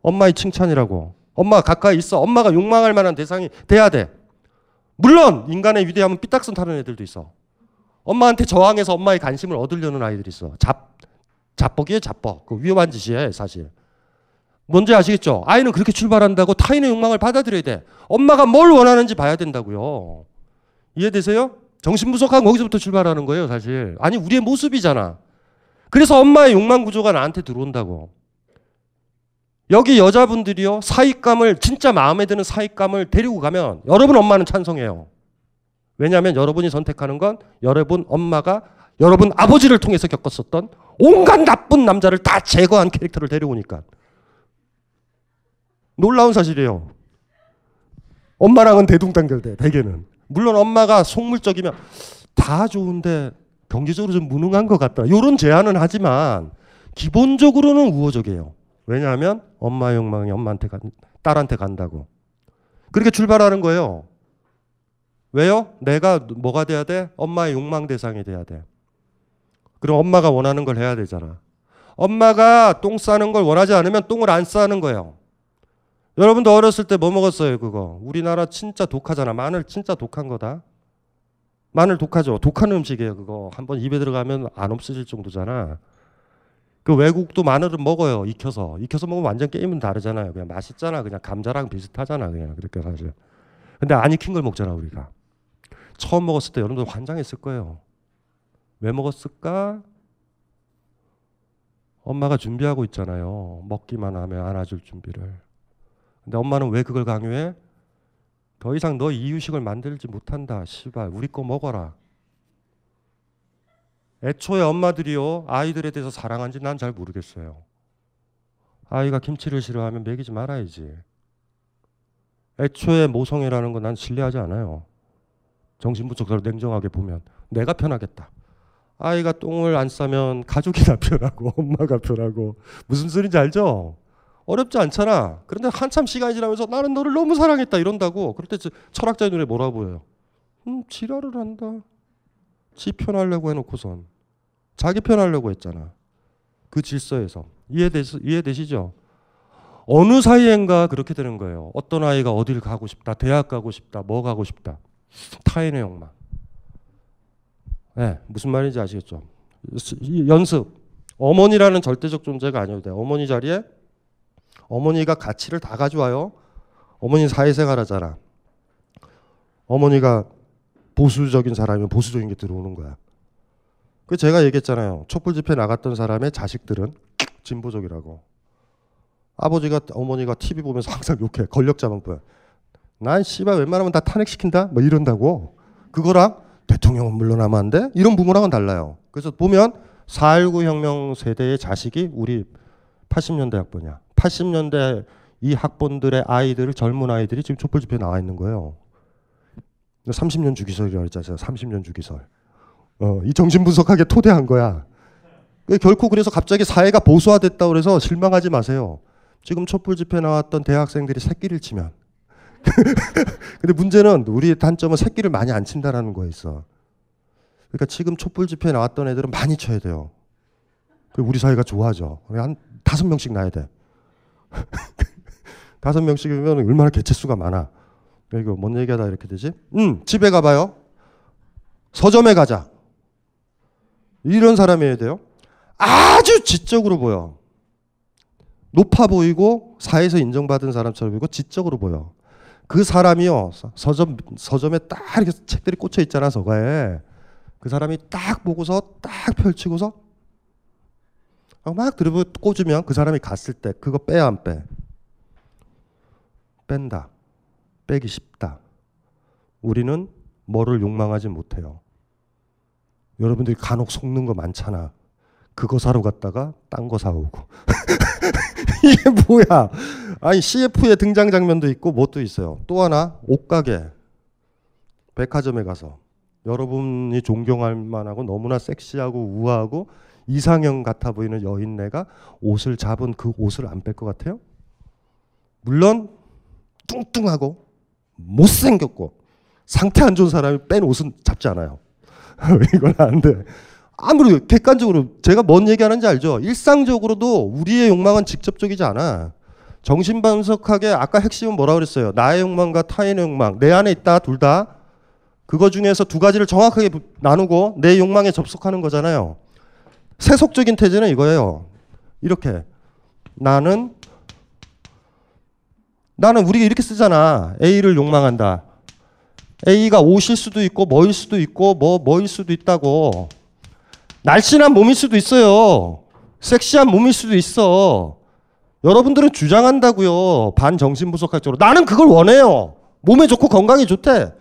엄마의 칭찬이라고. 엄마가 가까이 있어. 엄마가 욕망할 만한 대상이 돼야 돼. 물론, 인간의 위대함은 삐딱선 타는 애들도 있어. 엄마한테 저항해서 엄마의 관심을 얻으려는 아이들이 있어. 잡, 잡벅이에요, 잡벅. 그 위험한 짓이에요, 사실. 뭔지 아시겠죠? 아이는 그렇게 출발한다고 타인의 욕망을 받아들여야 돼. 엄마가 뭘 원하는지 봐야 된다고요. 이해되세요? 정신분석하고 거기서부터 출발하는 거예요, 사실. 아니, 우리의 모습이잖아. 그래서 엄마의 욕망 구조가 나한테 들어온다고. 여기 여자분들이요, 사익감을, 진짜 마음에 드는 사익감을 데리고 가면 여러분 엄마는 찬성해요. 왜냐하면 여러분이 선택하는 건 여러분 엄마가 여러분 아버지를 통해서 겪었었던 온갖 나쁜 남자를 다 제거한 캐릭터를 데려오니까. 놀라운 사실이에요. 엄마랑은 대동단결돼, 대개는. 물론 엄마가 속물적이면 다 좋은데 경제적으로 좀 무능한 것 같다. 이런 제안은 하지만 기본적으로는 우호적이에요. 왜냐하면 엄마 욕망이 엄마한테 간, 딸한테 간다고. 그렇게 출발하는 거예요. 왜요? 내가 뭐가 돼야 돼? 엄마의 욕망 대상이 돼야 돼. 그럼 엄마가 원하는 걸 해야 되잖아. 엄마가 똥 싸는 걸 원하지 않으면 똥을 안 싸는 거예요. 여러분도 어렸을 때 뭐 먹었어요, 그거? 우리나라 진짜 독하잖아. 마늘 진짜 독한 거다. 마늘 독하죠. 독한 음식이에요, 그거. 한번 입에 들어가면 안 없어질 정도잖아. 그 외국도 마늘은 먹어요, 익혀서. 익혀서 먹으면 완전 게임은 다르잖아요. 그냥 맛있잖아. 그냥 감자랑 비슷하잖아, 그냥. 그렇게 사실. 근데 안 익힌 걸 먹잖아, 우리가. 처음 먹었을 때 여러분들 환장했을 거예요. 왜 먹었을까? 엄마가 준비하고 있잖아요. 먹기만 하면 안아줄 준비를. 근데 엄마는 왜 그걸 강요해? 더 이상 너 이유식을 만들지 못한다. 시발, 우리 거 먹어라. 애초에 엄마들이요 아이들에 대해서 사랑한지 난 잘 모르겠어요. 아이가 김치를 싫어하면 먹이지 말아야지. 애초에 모성애라는 건 난 신뢰하지 않아요. 정신부적으로 냉정하게 보면 내가 편하겠다. 아이가 똥을 안 싸면 가족이나 편하고 엄마가 편하고 무슨 소리인지 알죠? 어렵지 않잖아. 그런데 한참 시간이 지나면서 나는 너를 너무 사랑했다 이런다고. 그럴 때 철학자의 눈에 뭐라 보여요? 음, 지랄을 한다. 지 편하려고 해놓고선 자기 편하려고 했잖아. 그 질서에서 이해되, 이해되시죠? 어느 사이엔가 그렇게 되는 거예요. 어떤 아이가 어딜 가고 싶다, 대학 가고 싶다, 뭐 가고 싶다, 타인의 욕망. 네, 무슨 말인지 아시겠죠? 연습. 어머니라는 절대적 존재가 아니어도 돼. 어머니 자리에 어머니가 가치를 다 가져와요. 어머니 사회생활 하잖아. 어머니가 보수적인 사람이면 보수적인 게 들어오는 거야. 그 제가 얘기했잖아요. 촛불 집회 나갔던 사람의 자식들은 진보적이라고. 아버지가 어머니가 TV 보면서 항상 욕해. 권력자만 보여. 난 씨발 웬만하면 다 탄핵시킨다? 뭐 이런다고. 그거랑 대통령은 물러나면 안 돼? 이런 부분랑은 달라요. 그래서 보면 4.19 혁명 세대의 자식이 우리 80년대 학번이야. 80년대 이 학번들의 아이들을 젊은 아이들이 지금 촛불 집회에 나와 있는 거예요. 30년 주기설이라고 했잖아요. 30년 주기설. 어, 이 정신 분석하게 토대한 거야. 결코 그래서 갑자기 사회가 보수화됐다 그래서 실망하지 마세요. 지금 촛불 집회 나왔던 대학생들이 새끼를 치면. 근데 문제는 우리의 단점은 새끼를 많이 안 친다라는 거에 있어. 그러니까 지금 촛불 집회 나왔던 애들은 많이 쳐야 돼요. 우리 사회가 좋아져. 한 다섯 명씩 나야 돼. 다섯 명씩이면 얼마나 개체수가 많아. 이거 뭔 얘기하다 이렇게 되지? 음, 집에 가봐요. 서점에 가자. 이런 사람이어야 돼요. 아주 지적으로 보여. 높아 보이고 사회에서 인정받은 사람처럼 보이고 지적으로 보여. 그 사람이요 서점 서점에 딱 이렇게 책들이 꽂혀 있잖아 서가에. 그 사람이 딱 보고서 딱 펼치고서 막 들어 꽂으면 그 사람이 갔을 때 그거 빼야 안 빼? 뺀다. 빼기 쉽다. 우리는 뭐를 욕망하지 못해요. 여러분들이 간혹 속는 거 많잖아. 그거 사러 갔다가 딴 거 사오고. 이게 뭐야? 아니 CF의 등장 장면도 있고 뭣도 있어요. 또 하나 옷가게 백화점에 가서 여러분이 존경할 만하고 너무나 섹시하고 우아하고 이상형 같아 보이는 여인네가 옷을 잡은 그 옷을 안 뺄 것 같아요? 물론 뚱뚱하고 못생겼고 상태 안 좋은 사람이 뺀 옷은 잡지 않아요. 이건 안 돼. 아무리 객관적으로 제가 뭔 얘기하는지 알죠? 일상적으로도 우리의 욕망은 직접적이지 않아. 정신분석하게 아까 핵심은 뭐라 그랬어요? 나의 욕망과 타인의 욕망 내 안에 있다 둘 다. 그거 중에서 두 가지를 정확하게 나누고 내 욕망에 접속하는 거잖아요. 세속적인 태제는 이거예요. 이렇게 나는 나는 우리가 이렇게 쓰잖아. A를 욕망한다. A가 옷일 수도 있고 뭐일 수도 있고 뭐 뭐일 수도 있다고. 날씬한 몸일 수도 있어요. 섹시한 몸일 수도 있어. 여러분들은 주장한다고요. 반정신분석학적으로. 나는 그걸 원해요. 몸에 좋고 건강에 좋대.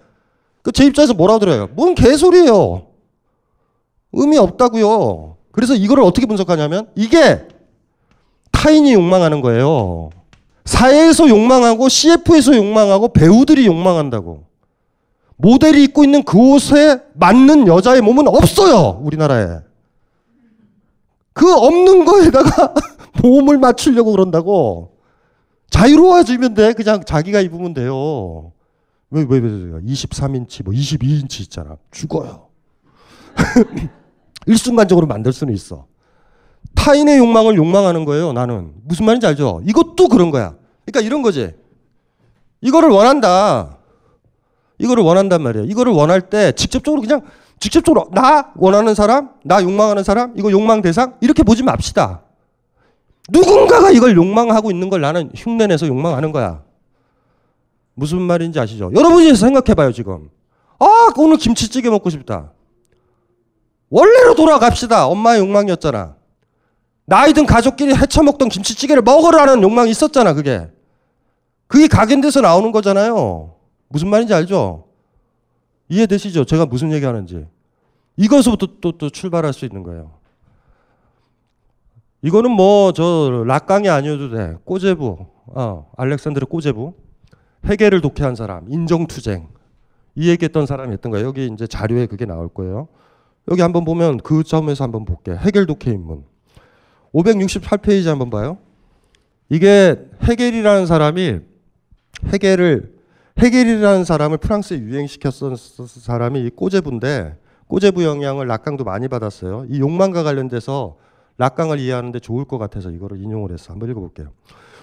그 제 입장에서 뭐라고 들어요? 뭔 개소리예요. 의미 없다고요. 그래서 이거를 어떻게 분석하냐면 이게 타인이 욕망하는 거예요. 사회에서 욕망하고 CF에서 욕망하고 배우들이 욕망한다고. 모델이 입고 있는 그 옷에 맞는 여자의 몸은 없어요. 우리나라에. 그 없는 거에다가 몸을 맞추려고 그런다고. 자유로워지면 돼. 그냥 자기가 입으면 돼요. 왜, 왜, 왜, 왜, 23인치, 뭐 22인치 있잖아. 죽어요. 일순간적으로 만들 수는 있어. 타인의 욕망을 욕망하는 거예요, 나는. 무슨 말인지 알죠? 이것도 그런 거야. 그러니까 이런 거지. 이거를 원한다. 이거를 원한단 말이야. 이거를 원할 때 직접적으로 그냥 직접적으로 나 원하는 사람, 나 욕망하는 사람, 이거 욕망 대상 이렇게 보지 맙시다. 누군가가 이걸 욕망하고 있는 걸 나는 흉내내서 욕망하는 거야. 무슨 말인지 아시죠? 여러분이 생각해봐요 지금. 아 오늘 김치찌개 먹고 싶다. 원래로 돌아갑시다. 엄마의 욕망이었잖아. 나이든 가족끼리 헤쳐먹던 김치찌개를 먹으라는 욕망이 있었잖아 그게. 그게 각인돼서 나오는 거잖아요. 무슨 말인지 알죠? 이해되시죠? 제가 무슨 얘기 하는지. 이것부터 또, 또 출발할 수 있는 거예요. 이거는 뭐 저 락강이 아니어도 돼. 꼬제부, 어, 알렉산드르 꼬제부, 해계를 독해한 사람, 인정투쟁 이 얘기했던 사람이 했던 거예요. 여기 이제 자료에 그게 나올 거예요. 여기 한번 보면 그 점에서 한번 볼게. 해겔 독해 인문. 568페이지 한번 봐요. 이게 해겔이라는 사람이 해겔을 해겔이라는 사람을 프랑스에 유행시켰던 사람이 이 꼬제부인데 꼬제부 영향을 락강도 많이 받았어요. 이 욕망과 관련돼서 락강을 이해하는데 좋을 것 같아서 이거를 인용을 했어. 한번 읽어볼게요.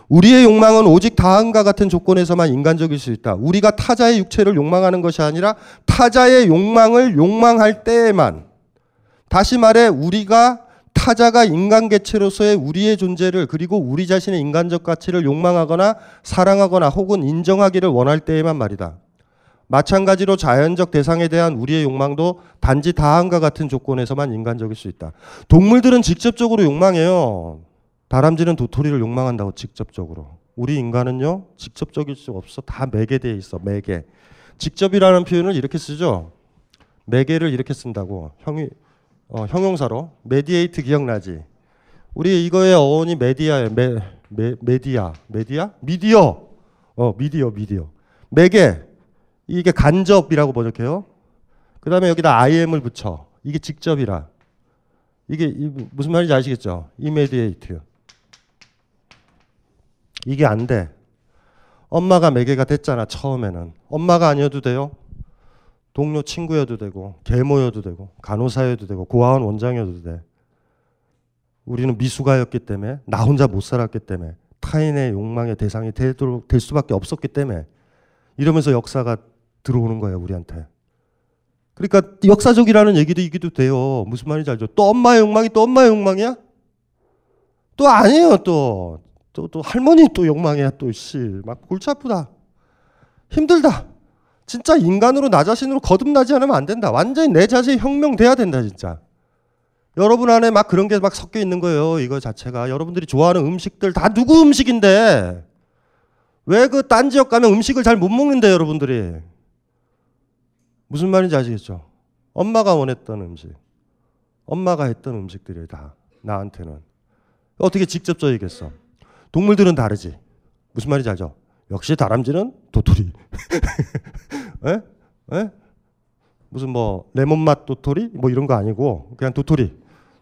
우리의 욕망은 오직 다음과 같은 조건에서만 인간적일 수 있다. 우리가 타자의 육체를 욕망하는 것이 아니라 타자의 욕망을 욕망할 때에만. 다시 말해 우리가 타자가 인간 개체로서의 우리의 존재를 그리고 우리 자신의 인간적 가치를 욕망하거나 사랑하거나 혹은 인정하기를 원할 때에만 말이다. 마찬가지로 자연적 대상에 대한 우리의 욕망도 단지 다음과 같은 조건에서만 인간적일 수 있다. 동물들은 직접적으로 욕망해요. 다람쥐는 도토리를 욕망한다고 직접적으로. 우리 인간은요 직접적일 수 없어. 다 매개되어 있어. 매개. 직접이라는 표현을 이렇게 쓰죠. 매개를 이렇게 쓴다고. 형이 어, 형용사로 mediate 기억나지? 우리 이거의 어원이 media예요. 메, 메, media. media? 미디어. 어, 미디어, 미디어. 매개. 이게 간접이라고 번역해요. 그 다음에 여기다 IM을 붙여. 이게 직접이라. 이게 무슨 말인지 아시겠죠? 이메디에이트. 이게 안 돼. 엄마가 매개가 됐잖아, 처음에는. 엄마가 아니어도 돼요. 동료 친구여도 되고 계모여도 되고 간호사여도 되고 고아원 원장이어도 돼. 우리는 미숙아였기 때문에 나 혼자 못 살았기 때문에 타인의 욕망의 대상이 되도록 될 수밖에 없었기 때문에 이러면서 역사가 들어오는 거예요 우리한테. 그러니까 역사적이라는 얘기도 이기도 돼요. 무슨 말인지 알죠? 또 엄마의 욕망이 또 엄마의 욕망이야? 또 아니에요 또. 또, 또 할머니 또 욕망이야 또 씨. 막 골치 아프다. 힘들다. 진짜 인간으로 나 자신으로 거듭나지 않으면 안 된다. 완전히 내 자신이 혁명돼야 된다, 진짜. 여러분 안에 막 그런 게 막 섞여 있는 거예요. 이거 자체가. 여러분들이 좋아하는 음식들 다 누구 음식인데 왜 그 딴 지역 가면 음식을 잘 못 먹는데 여러분들이. 무슨 말인지 아시겠죠? 엄마가 원했던 음식. 엄마가 했던 음식들이 다 나한테는. 어떻게 직접적이겠어? 동물들은 다르지. 무슨 말인지 알죠? 역시 다람쥐는 도토리. 에? 에? 무슨 뭐 레몬맛 도토리 뭐 이런 거 아니고 그냥 도토리.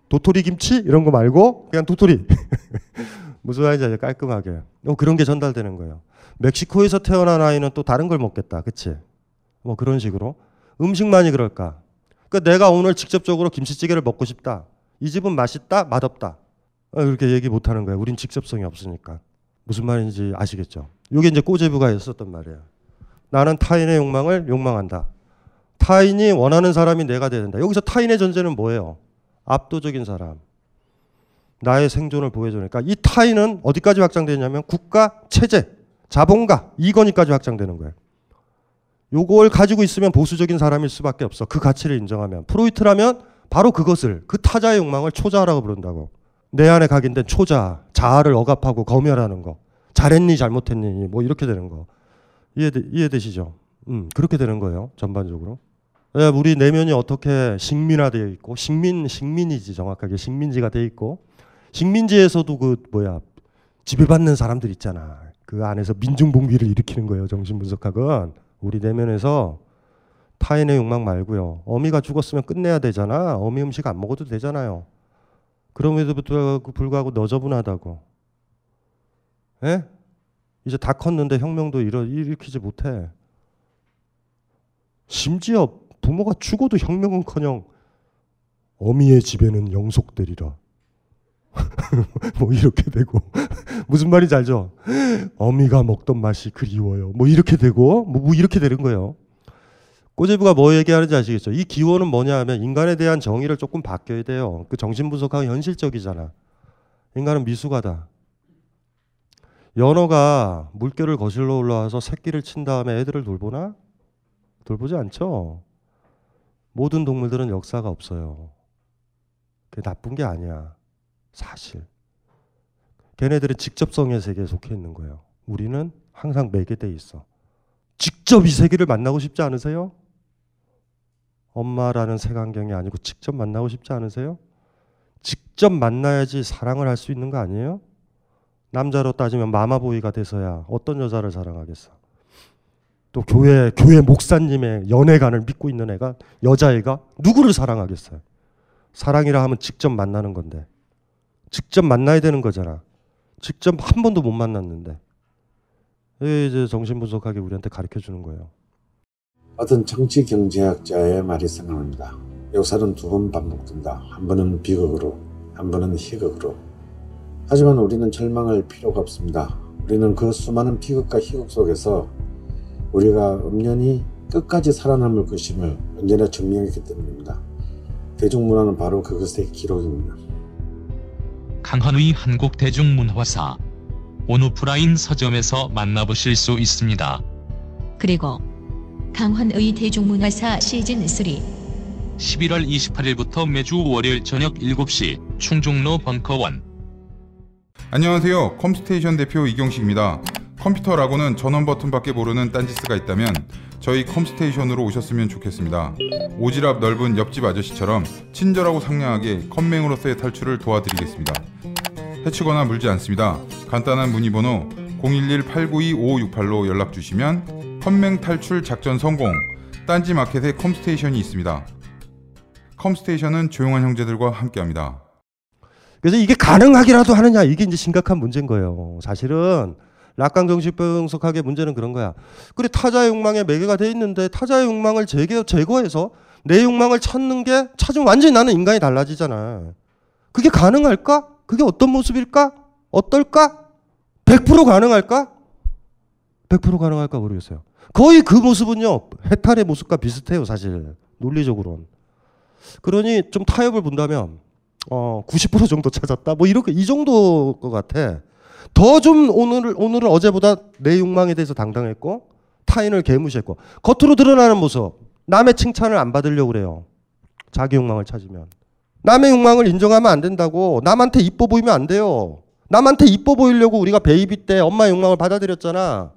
도토리 김치 이런 거 말고 그냥 도토리. 무슨 말인지? 깔끔하게. 뭐 그런 게 전달되는 거예요. 멕시코에서 태어난 아이는 또 다른 걸 먹겠다. 그치? 뭐 그런 식으로. 음식만이 그럴까? 그러니까 내가 오늘 직접적으로 김치찌개를 먹고 싶다. 이 집은 맛있다, 맛없다. 그렇게 얘기 못 하는 거야. 우린 직접성이 없으니까. 무슨 말인지 아시겠죠? 이게 이제 꼬제부가 있었단 말이에요. 나는 타인의 욕망을 욕망한다. 타인이 원하는 사람이 내가 되는다. 여기서 타인의 전제는 뭐예요? 압도적인 사람. 나의 생존을 보여주니까 이 타인은 어디까지 확장되냐면 국가, 체제, 자본가, 이건희까지 확장되는 거예요. 요걸 가지고 있으면 보수적인 사람일 수밖에 없어. 그 가치를 인정하면. 프로이트라면 바로 그것을 그 타자의 욕망을 초자라고 부른다고. 내 안에 각인된 초자, 자아를 억압하고 검열하는 거. 잘했니 잘못했니 뭐 이렇게 되는 거. 이해되, 이해되시죠? 음, 그렇게 되는 거예요. 전반적으로. 예, 우리 내면이 어떻게 식민화되어 있고 식민 식민이지 정확하게 식민지가 돼 있고 식민지에서도 그 뭐야 지배받는 사람들 있잖아. 그 안에서 민중봉기를 일으키는 거예요. 정신분석학은 우리 내면에서 타인의 욕망 말고요. 어미가 죽었으면 끝내야 되잖아. 어미 음식 안 먹어도 되잖아요. 그럼에도 불구하고 너저분하다고. 예? 이제 다 컸는데 혁명도 일어, 일으키지 못해. 심지어 부모가 죽어도 혁명은커녕 어미의 집에는 영속되리라. 뭐 이렇게 되고 무슨 말인지 알죠? 어미가 먹던 맛이 그리워요. 뭐 이렇게 되고 뭐, 뭐 이렇게 되는 거예요. 꼬제부가 뭐 얘기하는지 아시겠죠? 이 기원은 뭐냐 하면 인간에 대한 정의를 조금 바뀌어야 돼요. 그 정신분석하고 현실적이잖아. 인간은 미숙하다. 연어가 물결을 거슬러 올라와서 새끼를 친 다음에 애들을 돌보나? 돌보지 않죠. 모든 동물들은 역사가 없어요. 그게 나쁜 게 아니야. 사실. 걔네들은 직접성의 세계에 속해 있는 거예요. 우리는 항상 매개돼 있어. 직접 이 세계를 만나고 싶지 않으세요? 엄마라는 색안경이 아니고 직접 만나고 싶지 않으세요? 직접 만나야지 사랑을 할 수 있는 거 아니에요? 남자로 따지면 마마보이가 돼서야 어떤 여자를 사랑하겠어? 또 교회 교회 목사님의 연애관을 믿고 있는 애가 여자애가 누구를 사랑하겠어요? 사랑이라 하면 직접 만나는 건데 직접 만나야 되는 거잖아. 직접 한 번도 못 만났는데 이제 정신 분석하게 우리한테 가르쳐 주는 거예요. 어떤 정치 경제학자의 말이 생각납니다. 역사는 두 번 반복된다. 한 번은 비극으로, 한 번은 희극으로. 하지만 우리는 절망할 필요가 없습니다. 우리는 그 수많은 비극과 희극 속에서 우리가 엄연히 끝까지 살아남을 것임을 언제나 증명했기 때문입니다. 대중문화는 바로 그것의 기록입니다. 강헌의 한국 대중문화사 온오프라인 서점에서 만나보실 수 있습니다. 그리고 강헌의 대중문화사 시즌 3 11월 28일부터 매주 월요일 저녁 7시 충중로 벙커원 안녕하세요. 컴스테이션 대표 이경식입니다. 컴퓨터라고는 전원 버튼밖에 모르는 딴지스가 있다면 저희 컴스테이션으로 오셨으면 좋겠습니다. 오지랖 넓은 옆집 아저씨처럼 친절하고 상냥하게 컴맹으로서의 탈출을 도와드리겠습니다. 해치거나 물지 않습니다. 간단한 문의번호 011-892-5568로 연락 주시면 컴맹 탈출 작전 성공 딴지 마켓에 컴스테이션이 있습니다. 컴스테이션은 조용한 형제들과 함께합니다. 그래서 이게 가능하기라도 하느냐 이게 이제 심각한 문제인 거예요. 사실은 락강 정신분석학의 문제는 그런 거야. 그래 타자의 욕망에 매개가 돼 있는데 타자의 욕망을 제거, 제거해서 내 욕망을 찾는 게 찾으면 완전히 나는 인간이 달라지잖아. 그게 가능할까? 그게 어떤 모습일까? 어떨까? 100% 가능할까? 100% 가능할까 모르겠어요. 거의 그 모습은요, 해탈의 모습과 비슷해요, 사실. 논리적으로는. 그러니 좀 타협을 본다면, 어, 90% 정도 찾았다? 뭐 이렇게, 이 정도 것 같아. 더 좀 오늘, 오늘은 어제보다 내 욕망에 대해서 당당했고, 타인을 개무시했고, 겉으로 드러나는 모습, 남의 칭찬을 안 받으려고 그래요. 자기 욕망을 찾으면. 남의 욕망을 인정하면 안 된다고. 남한테 이뻐 보이면 안 돼요. 남한테 이뻐 보이려고 우리가 baby 때 엄마의 욕망을 받아들였잖아.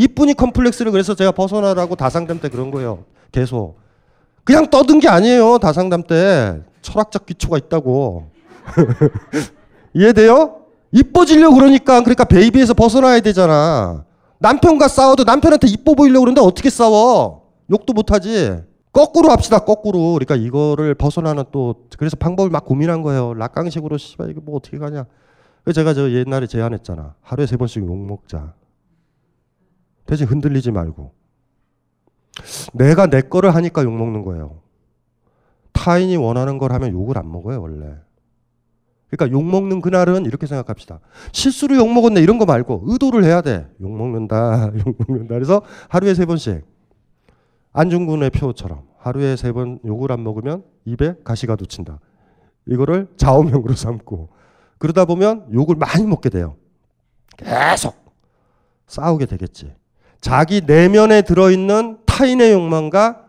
이쁜이 컴플렉스를 그래서 제가 벗어나라고 다상담 때 그런 거예요. 계속. 그냥 떠든 게 아니에요. 다상담 때. 철학적 기초가 있다고. 이해돼요? 이뻐지려고 그러니까 그러니까 baby에서 벗어나야 되잖아. 남편과 싸워도 남편한테 이뻐 보이려고 그러는데 어떻게 싸워? 욕도 못 하지. 거꾸로 합시다. 거꾸로. 그러니까 이거를 벗어나는 또 그래서 방법을 막 고민한 거예요. 락강식으로 씨발 이거 뭐 어떻게 가냐. 그래서 제가 저 옛날에 제안했잖아. 하루에 세 번씩 욕 먹자. 대신 흔들리지 말고. 내가 내 거를 하니까 욕 먹는 거예요. 타인이 원하는 걸 하면 욕을 안 먹어요, 원래. 그러니까 욕 먹는 그날은 이렇게 생각합시다. 실수로 욕 먹었네 이런 거 말고 의도를 해야 돼. 욕 먹는다, 욕 먹는다. 그래서 하루에 세 번씩 안중근의 표처럼 하루에 세 번 욕을 안 먹으면 입에 가시가 돋친다. 이거를 좌우명으로 삼고 그러다 보면 욕을 많이 먹게 돼요. 계속 싸우게 되겠지. 자기 내면에 들어있는 타인의 욕망과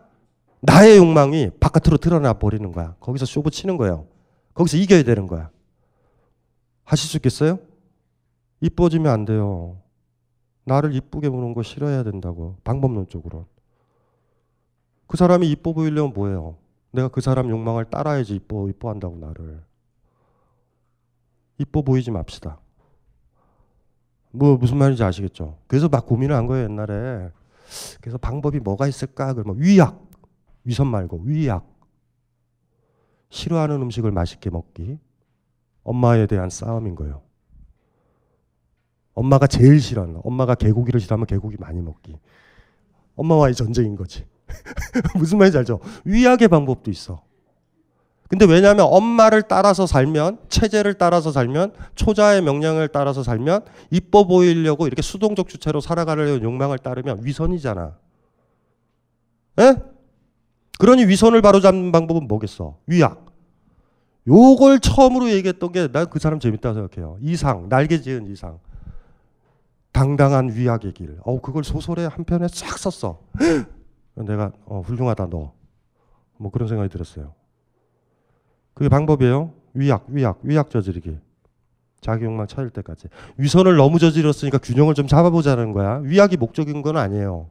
나의 욕망이 바깥으로 드러나 버리는 거야. 거기서 쇼부 치는 거예요. 거기서 이겨야 되는 거야. 하실 수 있겠어요? 이뻐지면 안 돼요. 나를 이쁘게 보는 거 싫어해야 된다고. 방법론적으로. 그 사람이 이뻐 보이려면 뭐예요? 내가 그 사람 욕망을 따라야지 이뻐 이뻐한다고 나를. 이뻐 보이지 맙시다. 뭐 무슨 말인지 아시겠죠? 그래서 막 고민을 한 거예요 옛날에. 그래서 방법이 뭐가 있을까? 그러면 위약, 위선 말고 위약. 싫어하는 음식을 맛있게 먹기. 엄마에 대한 싸움인 거예요. 엄마가 제일 싫어하는, 엄마가 개고기를 싫어하면 개고기 많이 먹기. 엄마와의 전쟁인 거지. 무슨 말인지 알죠? 위약의 방법도 있어. 근데 왜냐하면 엄마를 따라서 살면 체제를 따라서 살면 초자의 명령을 따라서 살면 이뻐 보이려고 이렇게 수동적 주체로 살아가려는 욕망을 따르면 위선이잖아. 에? 그러니 위선을 바로잡는 방법은 뭐겠어? 위약. 요걸 처음으로 얘기했던 게 난 그 사람 재밌다고 생각해요. 이상, 날개 지은 이상. 당당한 위약의 길. 어, 그걸 소설에 한 편에 싹 썼어. 내가 어, 훌륭하다 너. 뭐 그런 생각이 들었어요. 그게 방법이에요. 위약, 위약, 위약 저지르기. 자기 욕망 찾을 때까지. 위선을 너무 저질렀으니까 균형을 좀 잡아보자는 거야. 위약이 목적인 건 아니에요.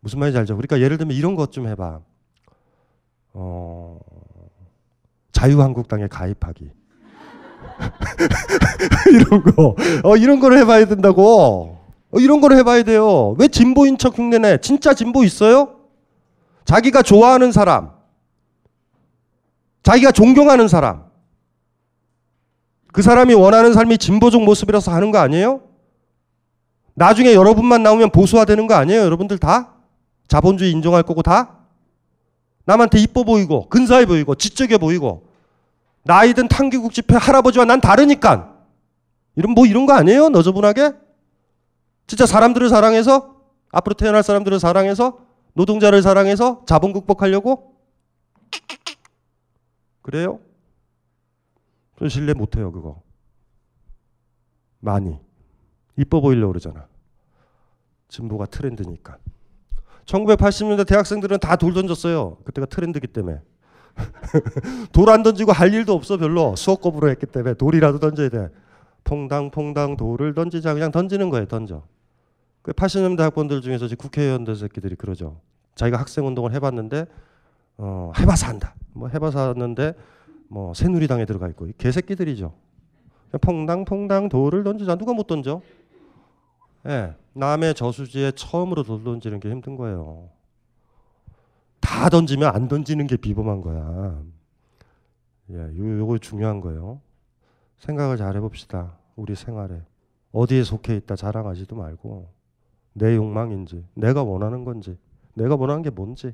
무슨 말인지 알죠? 그러니까 예를 들면 이런 것 좀 해봐. 어, 자유한국당에 가입하기. 이런 거. 어, 이런 걸 해봐야 된다고. 어, 이런 걸 해봐야 돼요. 왜 진보인 척 흉내내? 진짜 진보 있어요? 자기가 좋아하는 사람, 자기가 존경하는 사람, 그 사람이 원하는 삶이 진보적 모습이라서 하는 거 아니에요? 나중에 여러분만 나오면 보수화 되는 거 아니에요? 여러분들 다? 자본주의 인정할 거고 다? 남한테 이뻐 보이고 근사해 보이고 지적해 보이고 나이든 탕기국 집회 할아버지와 난 다르니까 이런 뭐 이런 거 아니에요? 너저분하게? 진짜 사람들을 사랑해서 앞으로 태어날 사람들을 사랑해서 노동자를 사랑해서 자본 극복하려고 그래요? 저 신뢰 못해요 그거. 많이. 이뻐 보이려고 그러잖아. 진보가 트렌드니까. 1980년대 대학생들은 다 돌 던졌어요. 그때가 트렌드기 때문에. 돌 안 던지고 할 일도 없어 별로. 수업급으로 했기 때문에 돌이라도 던져야 돼. 퐁당퐁당 돌을 던지자. 그냥 던지는 거예요 던져. 그 80년대 학번들 중에서 국회의원들 새끼들이 그러죠. 자기가 학생 운동을 해봤는데 어, 해봐서 한다 뭐 해봐서 하는데 뭐 새누리당에 들어가 있고 이 개새끼들이죠 그냥 퐁당 퐁당 돌을 던지자 누가 못 던져 예, 남의 저수지에 처음으로 돌 던지는 게 힘든 거예요 다 던지면 안 던지는 게 비범한 거야. 예, 요, 요거 중요한 거예요. 생각을 잘 해봅시다. 우리 생활에. 어디에 속해 있다 자랑하지도 말고, 내 욕망인지, 내가 원하는 건지, 내가 원하는 게 뭔지,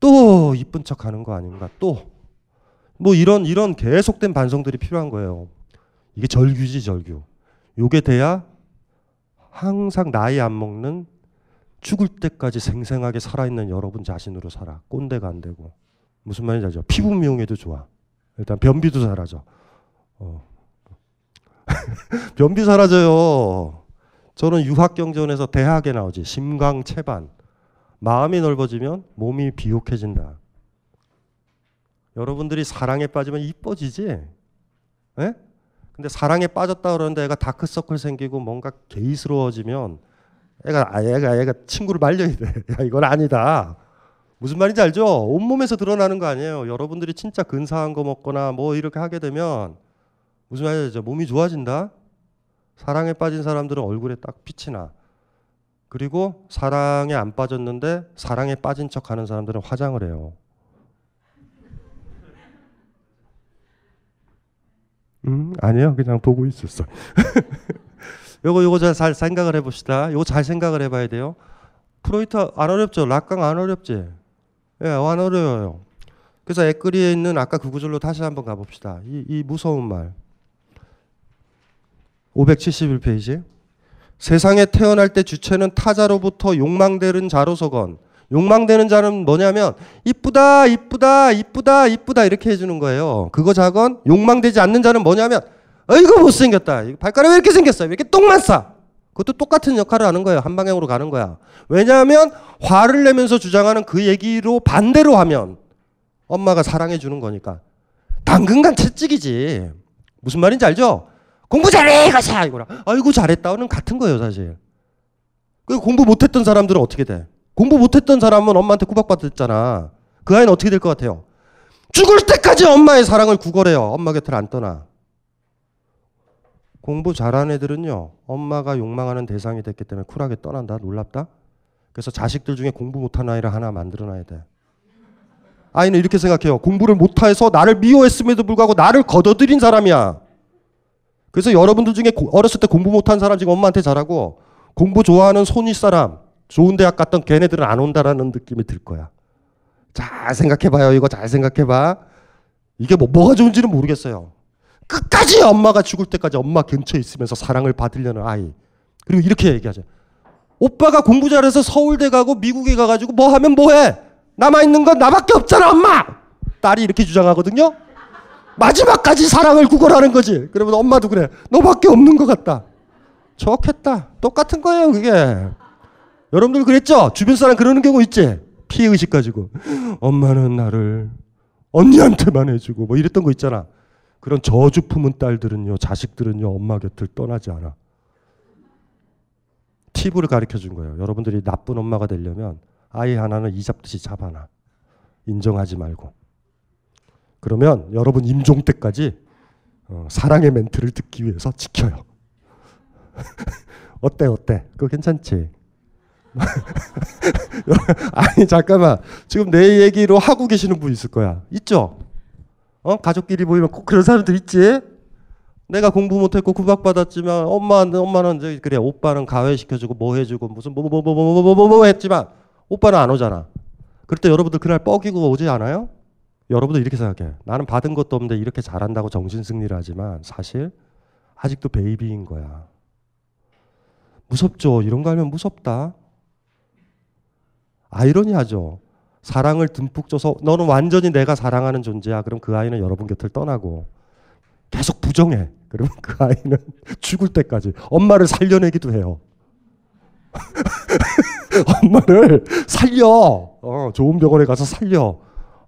또 이쁜 척 하는 거 아닌가, 또. 뭐 이런, 이런 계속된 반성들이 필요한 거예요. 이게 절규지, 절규. 요게 돼야 항상 나이 안 먹는 죽을 때까지 생생하게 살아있는 여러분 자신으로 살아. 꼰대가 안 되고. 무슨 말인지 알죠? 피부 미용에도 좋아. 일단 변비도 사라져. 어. 변비 사라져요. 저는 유학 경전에서 대학에 나오지. 심광체반. 마음이 넓어지면 몸이 비옥해진다. 여러분들이 사랑에 빠지면 이뻐지지? 예? 근데 사랑에 빠졌다 그러는데 애가 다크서클 생기고 뭔가 게이스러워지면 애가 아, 애가 애가 친구를 말려야 돼. 야 이건 아니다. 무슨 말인지 알죠? 온몸에서 드러나는 거 아니에요. 여러분들이 진짜 근사한 거 먹거나 뭐 이렇게 하게 되면 무슨 말인지 알죠? 몸이 좋아진다. 사랑에 빠진 사람들은 얼굴에 딱 빛이 나. 그리고 사랑에 안 빠졌는데 사랑에 빠진 척 하는 사람들은 화장을 해요. 음, 아니에요. 그냥 보고 있었어. 요거 요거 잘, 잘 생각을 해 봅시다. 요거 잘 생각을 해 봐야 돼요. 프로이트 안 어렵죠? 락강 안 어렵지? 예, 안 어려워요. 그래서 에크리에 있는 아까 그 구절로 다시 한번 가 봅시다. 이, 이 무서운 말. 571페이지. 세상에 태어날 때 주체는 타자로부터 욕망되는 자로서건 욕망되는 자는 뭐냐면 이쁘다 이쁘다 이쁘다 이쁘다 이렇게 해주는 거예요. 그거 자건 욕망되지 않는 자는 뭐냐면 어이구 못생겼다. 발가락이 왜 이렇게 생겼어? 왜 이렇게 똥만 싸? 그것도 똑같은 역할을 하는 거예요. 한 방향으로 가는 거야. 왜냐하면 화를 내면서 주장하는 그 얘기로 반대로 하면 엄마가 사랑해 주는 거니까. 당근간 채찍이지. 무슨 말인지 알죠? 공부 잘해 가자 이거랑 아이고 잘했다는 같은 거예요 사실. 그 공부 못했던 사람들은 어떻게 돼? 공부 못했던 사람은 엄마한테 구박받았잖아. 그 아이는 어떻게 될 것 같아요? 죽을 때까지 엄마의 사랑을 구걸해요. 엄마 곁을 안 떠나. 공부 잘하는 애들은요, 엄마가 욕망하는 대상이 됐기 때문에 쿨하게 떠난다. 놀랍다? 그래서 자식들 중에 공부 못한 아이를 하나 만들어놔야 돼. 아이는 이렇게 생각해요. 공부를 못해서 나를 미워했음에도 불구하고 나를 걷어들인 사람이야. 그래서 여러분들 중에 고- 어렸을 때 공부 못한 사람 지금 엄마한테 잘하고 공부 좋아하는 손윗 사람, 좋은 대학 갔던 걔네들은 안 온다라는 느낌이 들 거야. 잘 생각해봐요. 이거 잘 생각해봐. 이게 뭐, 뭐가 좋은지는 모르겠어요. 끝까지 엄마가 죽을 때까지 엄마 근처에 있으면서 사랑을 받으려는 아이. 그리고 이렇게 얘기하죠. 오빠가 공부 잘해서 서울대 가고 미국에 가가지고 뭐 하면 뭐해? 남아있는 건 나밖에 없잖아, 엄마! 딸이 이렇게 주장하거든요? 마지막까지 사랑을 구걸하는 거지. 그러면 엄마도 그래. 너밖에 없는 것 같다. 좋겠다. 똑같은 거예요, 그게. 여러분들 그랬죠? 주변 사람 그러는 경우 있지? 피해의식 가지고. 엄마는 나를 언니한테만 해주고 뭐 이랬던 거 있잖아. 그런 저주 품은 딸들은요, 자식들은요, 엄마 곁을 떠나지 않아. 팁을 가르쳐 준 거예요. 여러분들이 나쁜 엄마가 되려면 아이 하나는 이 잡듯이 잡아놔. 인정하지 말고. 그러면 여러분 임종 때까지 어, 사랑의 멘트를 듣기 위해서 지켜요. 어때 어때? 그거 괜찮지? 아니 잠깐만 지금 내 얘기로 하고 계시는 분 있을 거야. 있죠? 어 가족끼리 모이면 꼭 그런 사람들 있지? 내가 공부 못했고 구박받았지만 엄마는 엄마는 이제 그래 오빠는 가회 시켜주고 뭐 해주고 무슨 뭐 뭐 뭐 뭐 뭐 뭐 뭐 했지만 오빠는 안 오잖아. 그럴 때 여러분들 그날 뻐기고 오지 않아요? 여러분들 이렇게 생각해. 나는 받은 것도 없는데 이렇게 잘한다고 정신 승리를 하지만 사실 아직도 베이비인 거야. 무섭죠. 이런 거 알면 무섭다. 아이러니하죠. 사랑을 듬뿍 줘서 너는 완전히 내가 사랑하는 존재야. 그럼 그 아이는 여러분 곁을 떠나고 계속 부정해. 그러면 그 아이는 죽을 때까지 엄마를 살려내기도 해요. 엄마를 살려. 어, 좋은 병원에 가서 살려.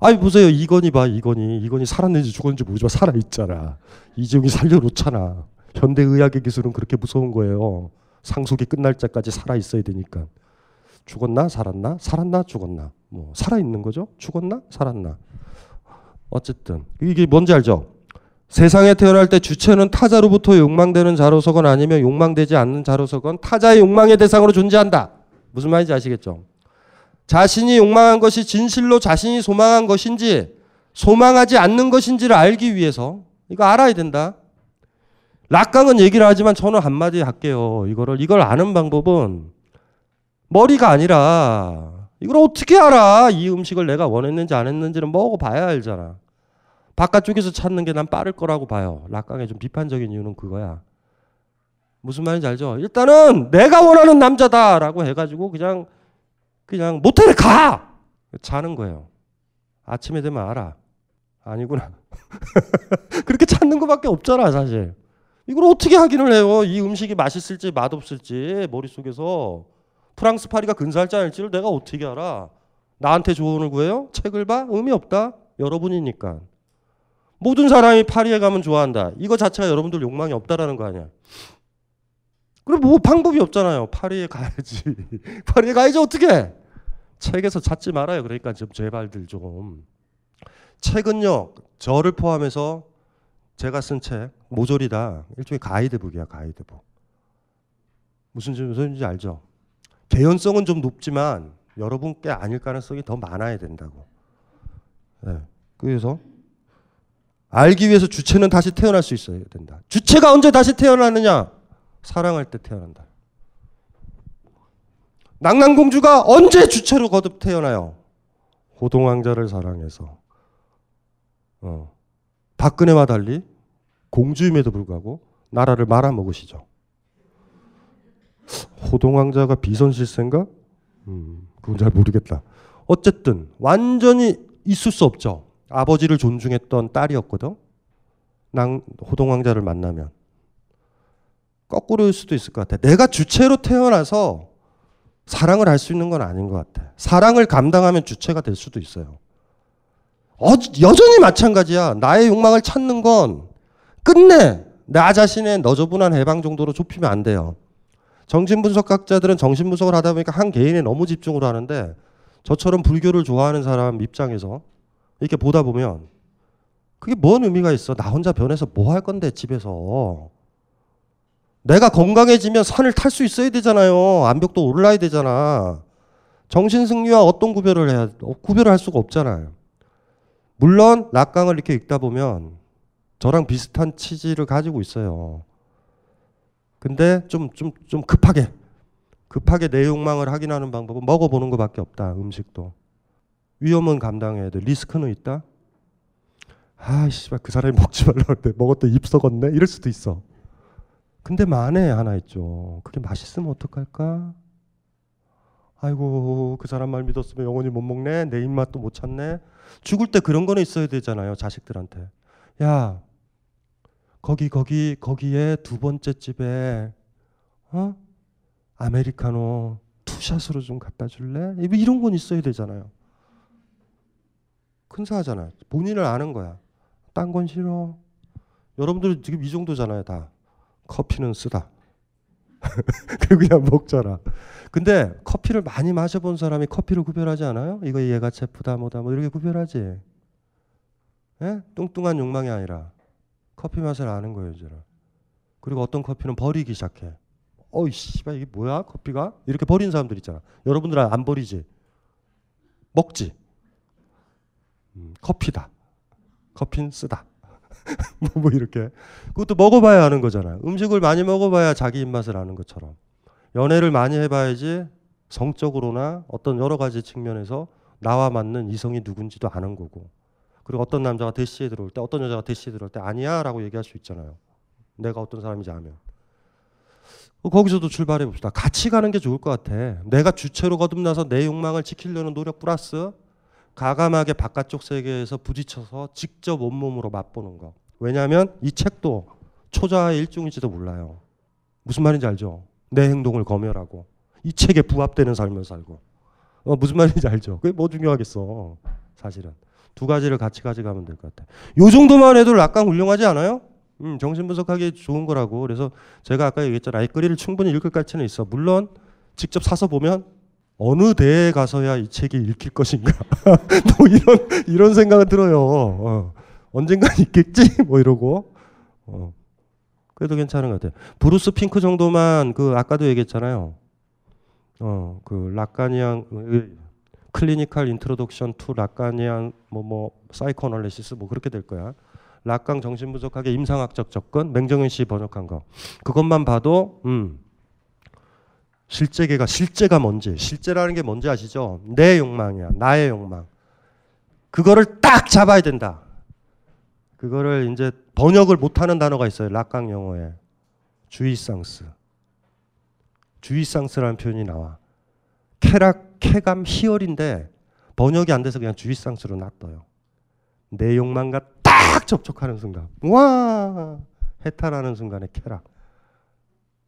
아니 보세요. 이건희 봐. 이건희. 이건희 살았는지 죽었는지 모르지만 살아 있잖아. 이재용이 살려놓잖아. 현대 의학의 기술은 그렇게 무서운 거예요. 상속이 끝날 때까지 살아 있어야 되니까. 죽었나 살았나 살았나 죽었나 뭐 살아 있는 거죠 죽었나 살았나 어쨌든 이게 뭔지 알죠 세상에 태어날 때 주체는 타자로부터 욕망되는 자로서건 아니면 욕망되지 않는 자로서건 타자의 욕망의 대상으로 존재한다 무슨 말인지 아시겠죠 자신이 욕망한 것이 진실로 자신이 소망한 것인지 소망하지 않는 것인지를 알기 위해서 이거 알아야 된다 락강은 얘기를 하지만 저는 한마디 할게요 이거를 이걸 아는 방법은 머리가 아니라 이걸 어떻게 알아? 이 음식을 내가 원했는지 안 했는지는 먹어봐야 알잖아. 바깥쪽에서 찾는 게 난 빠를 거라고 봐요. 락강의 좀 비판적인 이유는 그거야. 무슨 말인지 알죠? 일단은 내가 원하는 남자다라고 해가지고 그냥 그냥 모텔에 가 자는 거예요. 아침에 되면 알아. 아니구나. 그렇게 찾는 것밖에 없잖아 사실. 이걸 어떻게 확인을 해요? 이 음식이 맛있을지 맛없을지 머릿속에서 프랑스 파리가 근사할지 아닐지를 내가 어떻게 알아? 나한테 조언을 구해요? 책을 봐? 의미 없다. 여러분이니까. 모든 사람이 파리에 가면 좋아한다. 이거 자체가 여러분들 욕망이 없다라는 거 아니야. 그럼 뭐 방법이 없잖아요. 파리에 가야지. 파리에 가야지 어떻게? 책에서 찾지 말아요. 그러니까 좀 제발들 좀. 책은요. 저를 포함해서 제가 쓴 책 모조리 다 일종의 가이드북이야. 가이드북. 무슨 소리인지 알죠? 개연성은 좀 높지만 여러분 께 아닐 가능성이 더 많아야 된다고. 네. 그래서 알기 위해서 주체는 다시 태어날 수 있어야 된다. 주체가 언제 다시 태어나느냐? 사랑할 때 태어난다. 낭랑공주가 언제 주체로 거듭 태어나요? 호동왕자를 사랑해서. 어. 박근혜와 달리 공주임에도 불구하고 나라를 말아먹으시죠. 호동왕자가 비선실세인가? 음, 그건 잘 모르겠다. 어쨌든 완전히 있을 수 없죠. 아버지를 존중했던 딸이었거든. 낭 호동왕자를 만나면 거꾸로일 수도 있을 것 같아. 내가 주체로 태어나서 사랑을 할 수 있는 건 아닌 것 같아. 사랑을 감당하면 주체가 될 수도 있어요. 어, 여전히 마찬가지야. 나의 욕망을 찾는 건 끝내 나 자신의 너저분한 해방 정도로 좁히면 안 돼요. 정신분석학자들은 정신분석을 하다 보니까 한 개인에 너무 집중을 하는데 저처럼 불교를 좋아하는 사람 입장에서 이렇게 보다 보면 그게 뭔 의미가 있어? 나 혼자 변해서 뭐 할 건데 집에서 내가 건강해지면 산을 탈 수 있어야 되잖아요. 암벽도 올라야 되잖아. 정신승리와 어떤 구별을 해야 어, 구별을 할 수가 없잖아요. 물론 낙강을 이렇게 읽다 보면 저랑 비슷한 취지를 가지고 있어요. 근데 좀 좀 좀 급하게 급하게 내 욕망을 확인하는 방법은 먹어보는 것밖에 없다. 음식도 위험은 감당해야 돼. 리스크는 있다. 아, 씨발 그 사람이 먹지 말라고 했는데 먹었더니 입 썩었네. 이럴 수도 있어. 근데 만에 하나 있죠. 그게 맛있으면 어떡할까? 아이고 그 사람 말 믿었으면 영원히 못 먹네. 내 입맛도 못 찾네. 죽을 때 그런 거는 있어야 되잖아요. 자식들한테. 야 거기 거기 거기에 두 번째 집에 어 아메리카노 투샷으로 좀 갖다 줄래? 이런 건 있어야 되잖아요. 큰사하잖아요. 본인을 아는 거야. 딴 건 싫어. 여러분들 지금 이 정도잖아요, 다. 커피는 쓰다. 그냥 먹잖아. 근데 커피를 많이 마셔본 사람이 커피를 구별하지 않아요? 이거 얘가 체프다 뭐다 뭐 이렇게 구별하지. 예? 뚱뚱한 욕망이 아니라 커피 맛을 아는 거예요, 이제. 그리고 어떤 커피는 버리기 시작해. 어이 씨발 이게 뭐야 커피가? 이렇게 버린 사람들 있잖아. 여러분들은 안 버리지. 먹지. 음, 커피다. 커피는 쓰다. 뭐, 뭐 이렇게 그것도 먹어봐야 아는 거잖아요. 음식을 많이 먹어봐야 자기 입맛을 아는 것처럼 연애를 많이 해봐야지 성적으로나 어떤 여러 가지 측면에서 나와 맞는 이성이 누군지도 아는 거고 그리고 어떤 남자가 대시에 들어올 때 어떤 여자가 대시에 들어올 때 아니야라고 얘기할 수 있잖아요. 내가 어떤 사람인지 알면 거기서도 출발해 봅시다. 같이 가는 게 좋을 것 같아. 내가 주체로 거듭나서 내 욕망을 지키려는 노력 플러스 가감하게 바깥쪽 세계에서 부딪혀서 직접 온몸으로 맛보는 거. 왜냐하면 이 책도 초자의 일종일지도 몰라요. 무슨 말인지 알죠? 내 행동을 검열하고 이 책에 부합되는 삶을 살고 어, 무슨 말인지 알죠? 그게 뭐 중요하겠어 사실은 두 가지를 같이 가져가면 될 것 같아. 요 정도만 해도 락강 훌륭하지 않아요? 음, 정신 분석하기 좋은 거라고. 그래서 제가 아까 얘기했잖아. 아이거리를 충분히 읽을 가치는 있어. 물론 직접 사서 보면 어느 대에 가서야 이 책이 읽힐 것인가 뭐 이런 이런 생각은 들어요. 어. 언젠간 있겠지 뭐 이러고 어. 그래도 괜찮은 것 같아요. 브루스 핑크 정도만 그 아까도 얘기했잖아요. 어 그 Lacanian clinical introduction to Lacanian 뭐 뭐 psychoanalysis 뭐 그렇게 될 거야. 라캉 정신분석학의 임상학적 접근 맹정현 씨 번역한 거 그것만 봐도 음 실제계가 실제가 뭔지 실제라는 게 뭔지 아시죠? 내 욕망이야 나의 욕망. 그거를 딱 잡아야 된다. 그거를 이제 번역을 못하는 단어가 있어요 락강 영어에. 주의상스. 주의상스라는 표현이 나와. 쾌락 쾌감 희열인데 번역이 안 돼서 그냥 주의상스로 놔둬요. 내 욕망과 딱 접촉하는 순간 와! 해탈하는 순간에 쾌락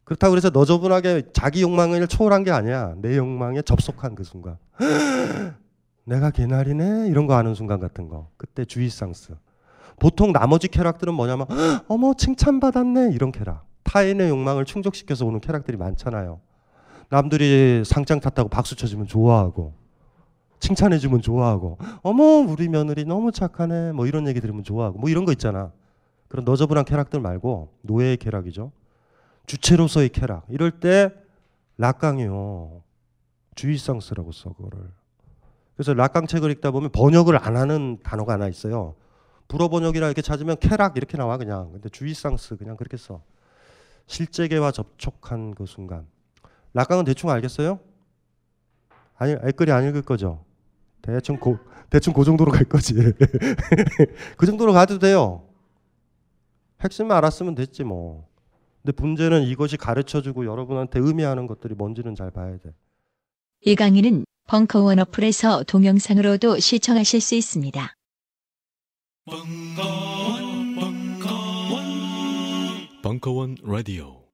그렇다고 그래서 너저분하게 자기 욕망을 초월한 게 아니야. 내 욕망에 접속한 그 순간. 내가 개나리네 이런 거 아는 순간 같은 거. 그때 주의 상스. 보통 나머지 쾌락들은 뭐냐면 어머 칭찬받았네 이런 쾌락. 타인의 욕망을 충족시켜서 오는 쾌락들이 많잖아요. 남들이 상장 탔다고 박수 쳐주면 좋아하고 칭찬해주면 좋아하고 어머 우리 며느리 너무 착하네 뭐 이런 얘기 들으면 좋아하고 뭐 이런 거 있잖아. 그런 너저분한 쾌락들 말고 노예의 쾌락이죠. 주체로서의 쾌락. 이럴 때 락강이요. 주의상스라고 써 그거를. 그래서 락강 책을 읽다 보면 번역을 안 하는 단어가 하나 있어요. 불어 번역이라 이렇게 찾으면 쾌락 이렇게 나와 그냥. 근데 주의상스 그냥 그렇게 써. 실제계와 접촉한 그 순간. 락강은 대충 알겠어요? 아니, 알거리 안 읽을 거죠. 대충 고, 대충 그 정도로 갈 거지. 그 정도로 가도 돼요. 핵심만 알았으면 됐지 뭐. 근데 문제는 이것이 가르쳐주고 여러분한테 의미하는 것들이 뭔지는 잘 봐야 돼. 이 강의는 벙커원 어플에서 동영상으로도 시청하실 수 있습니다. 벙커원, 벙커원, 벙커원 라디오.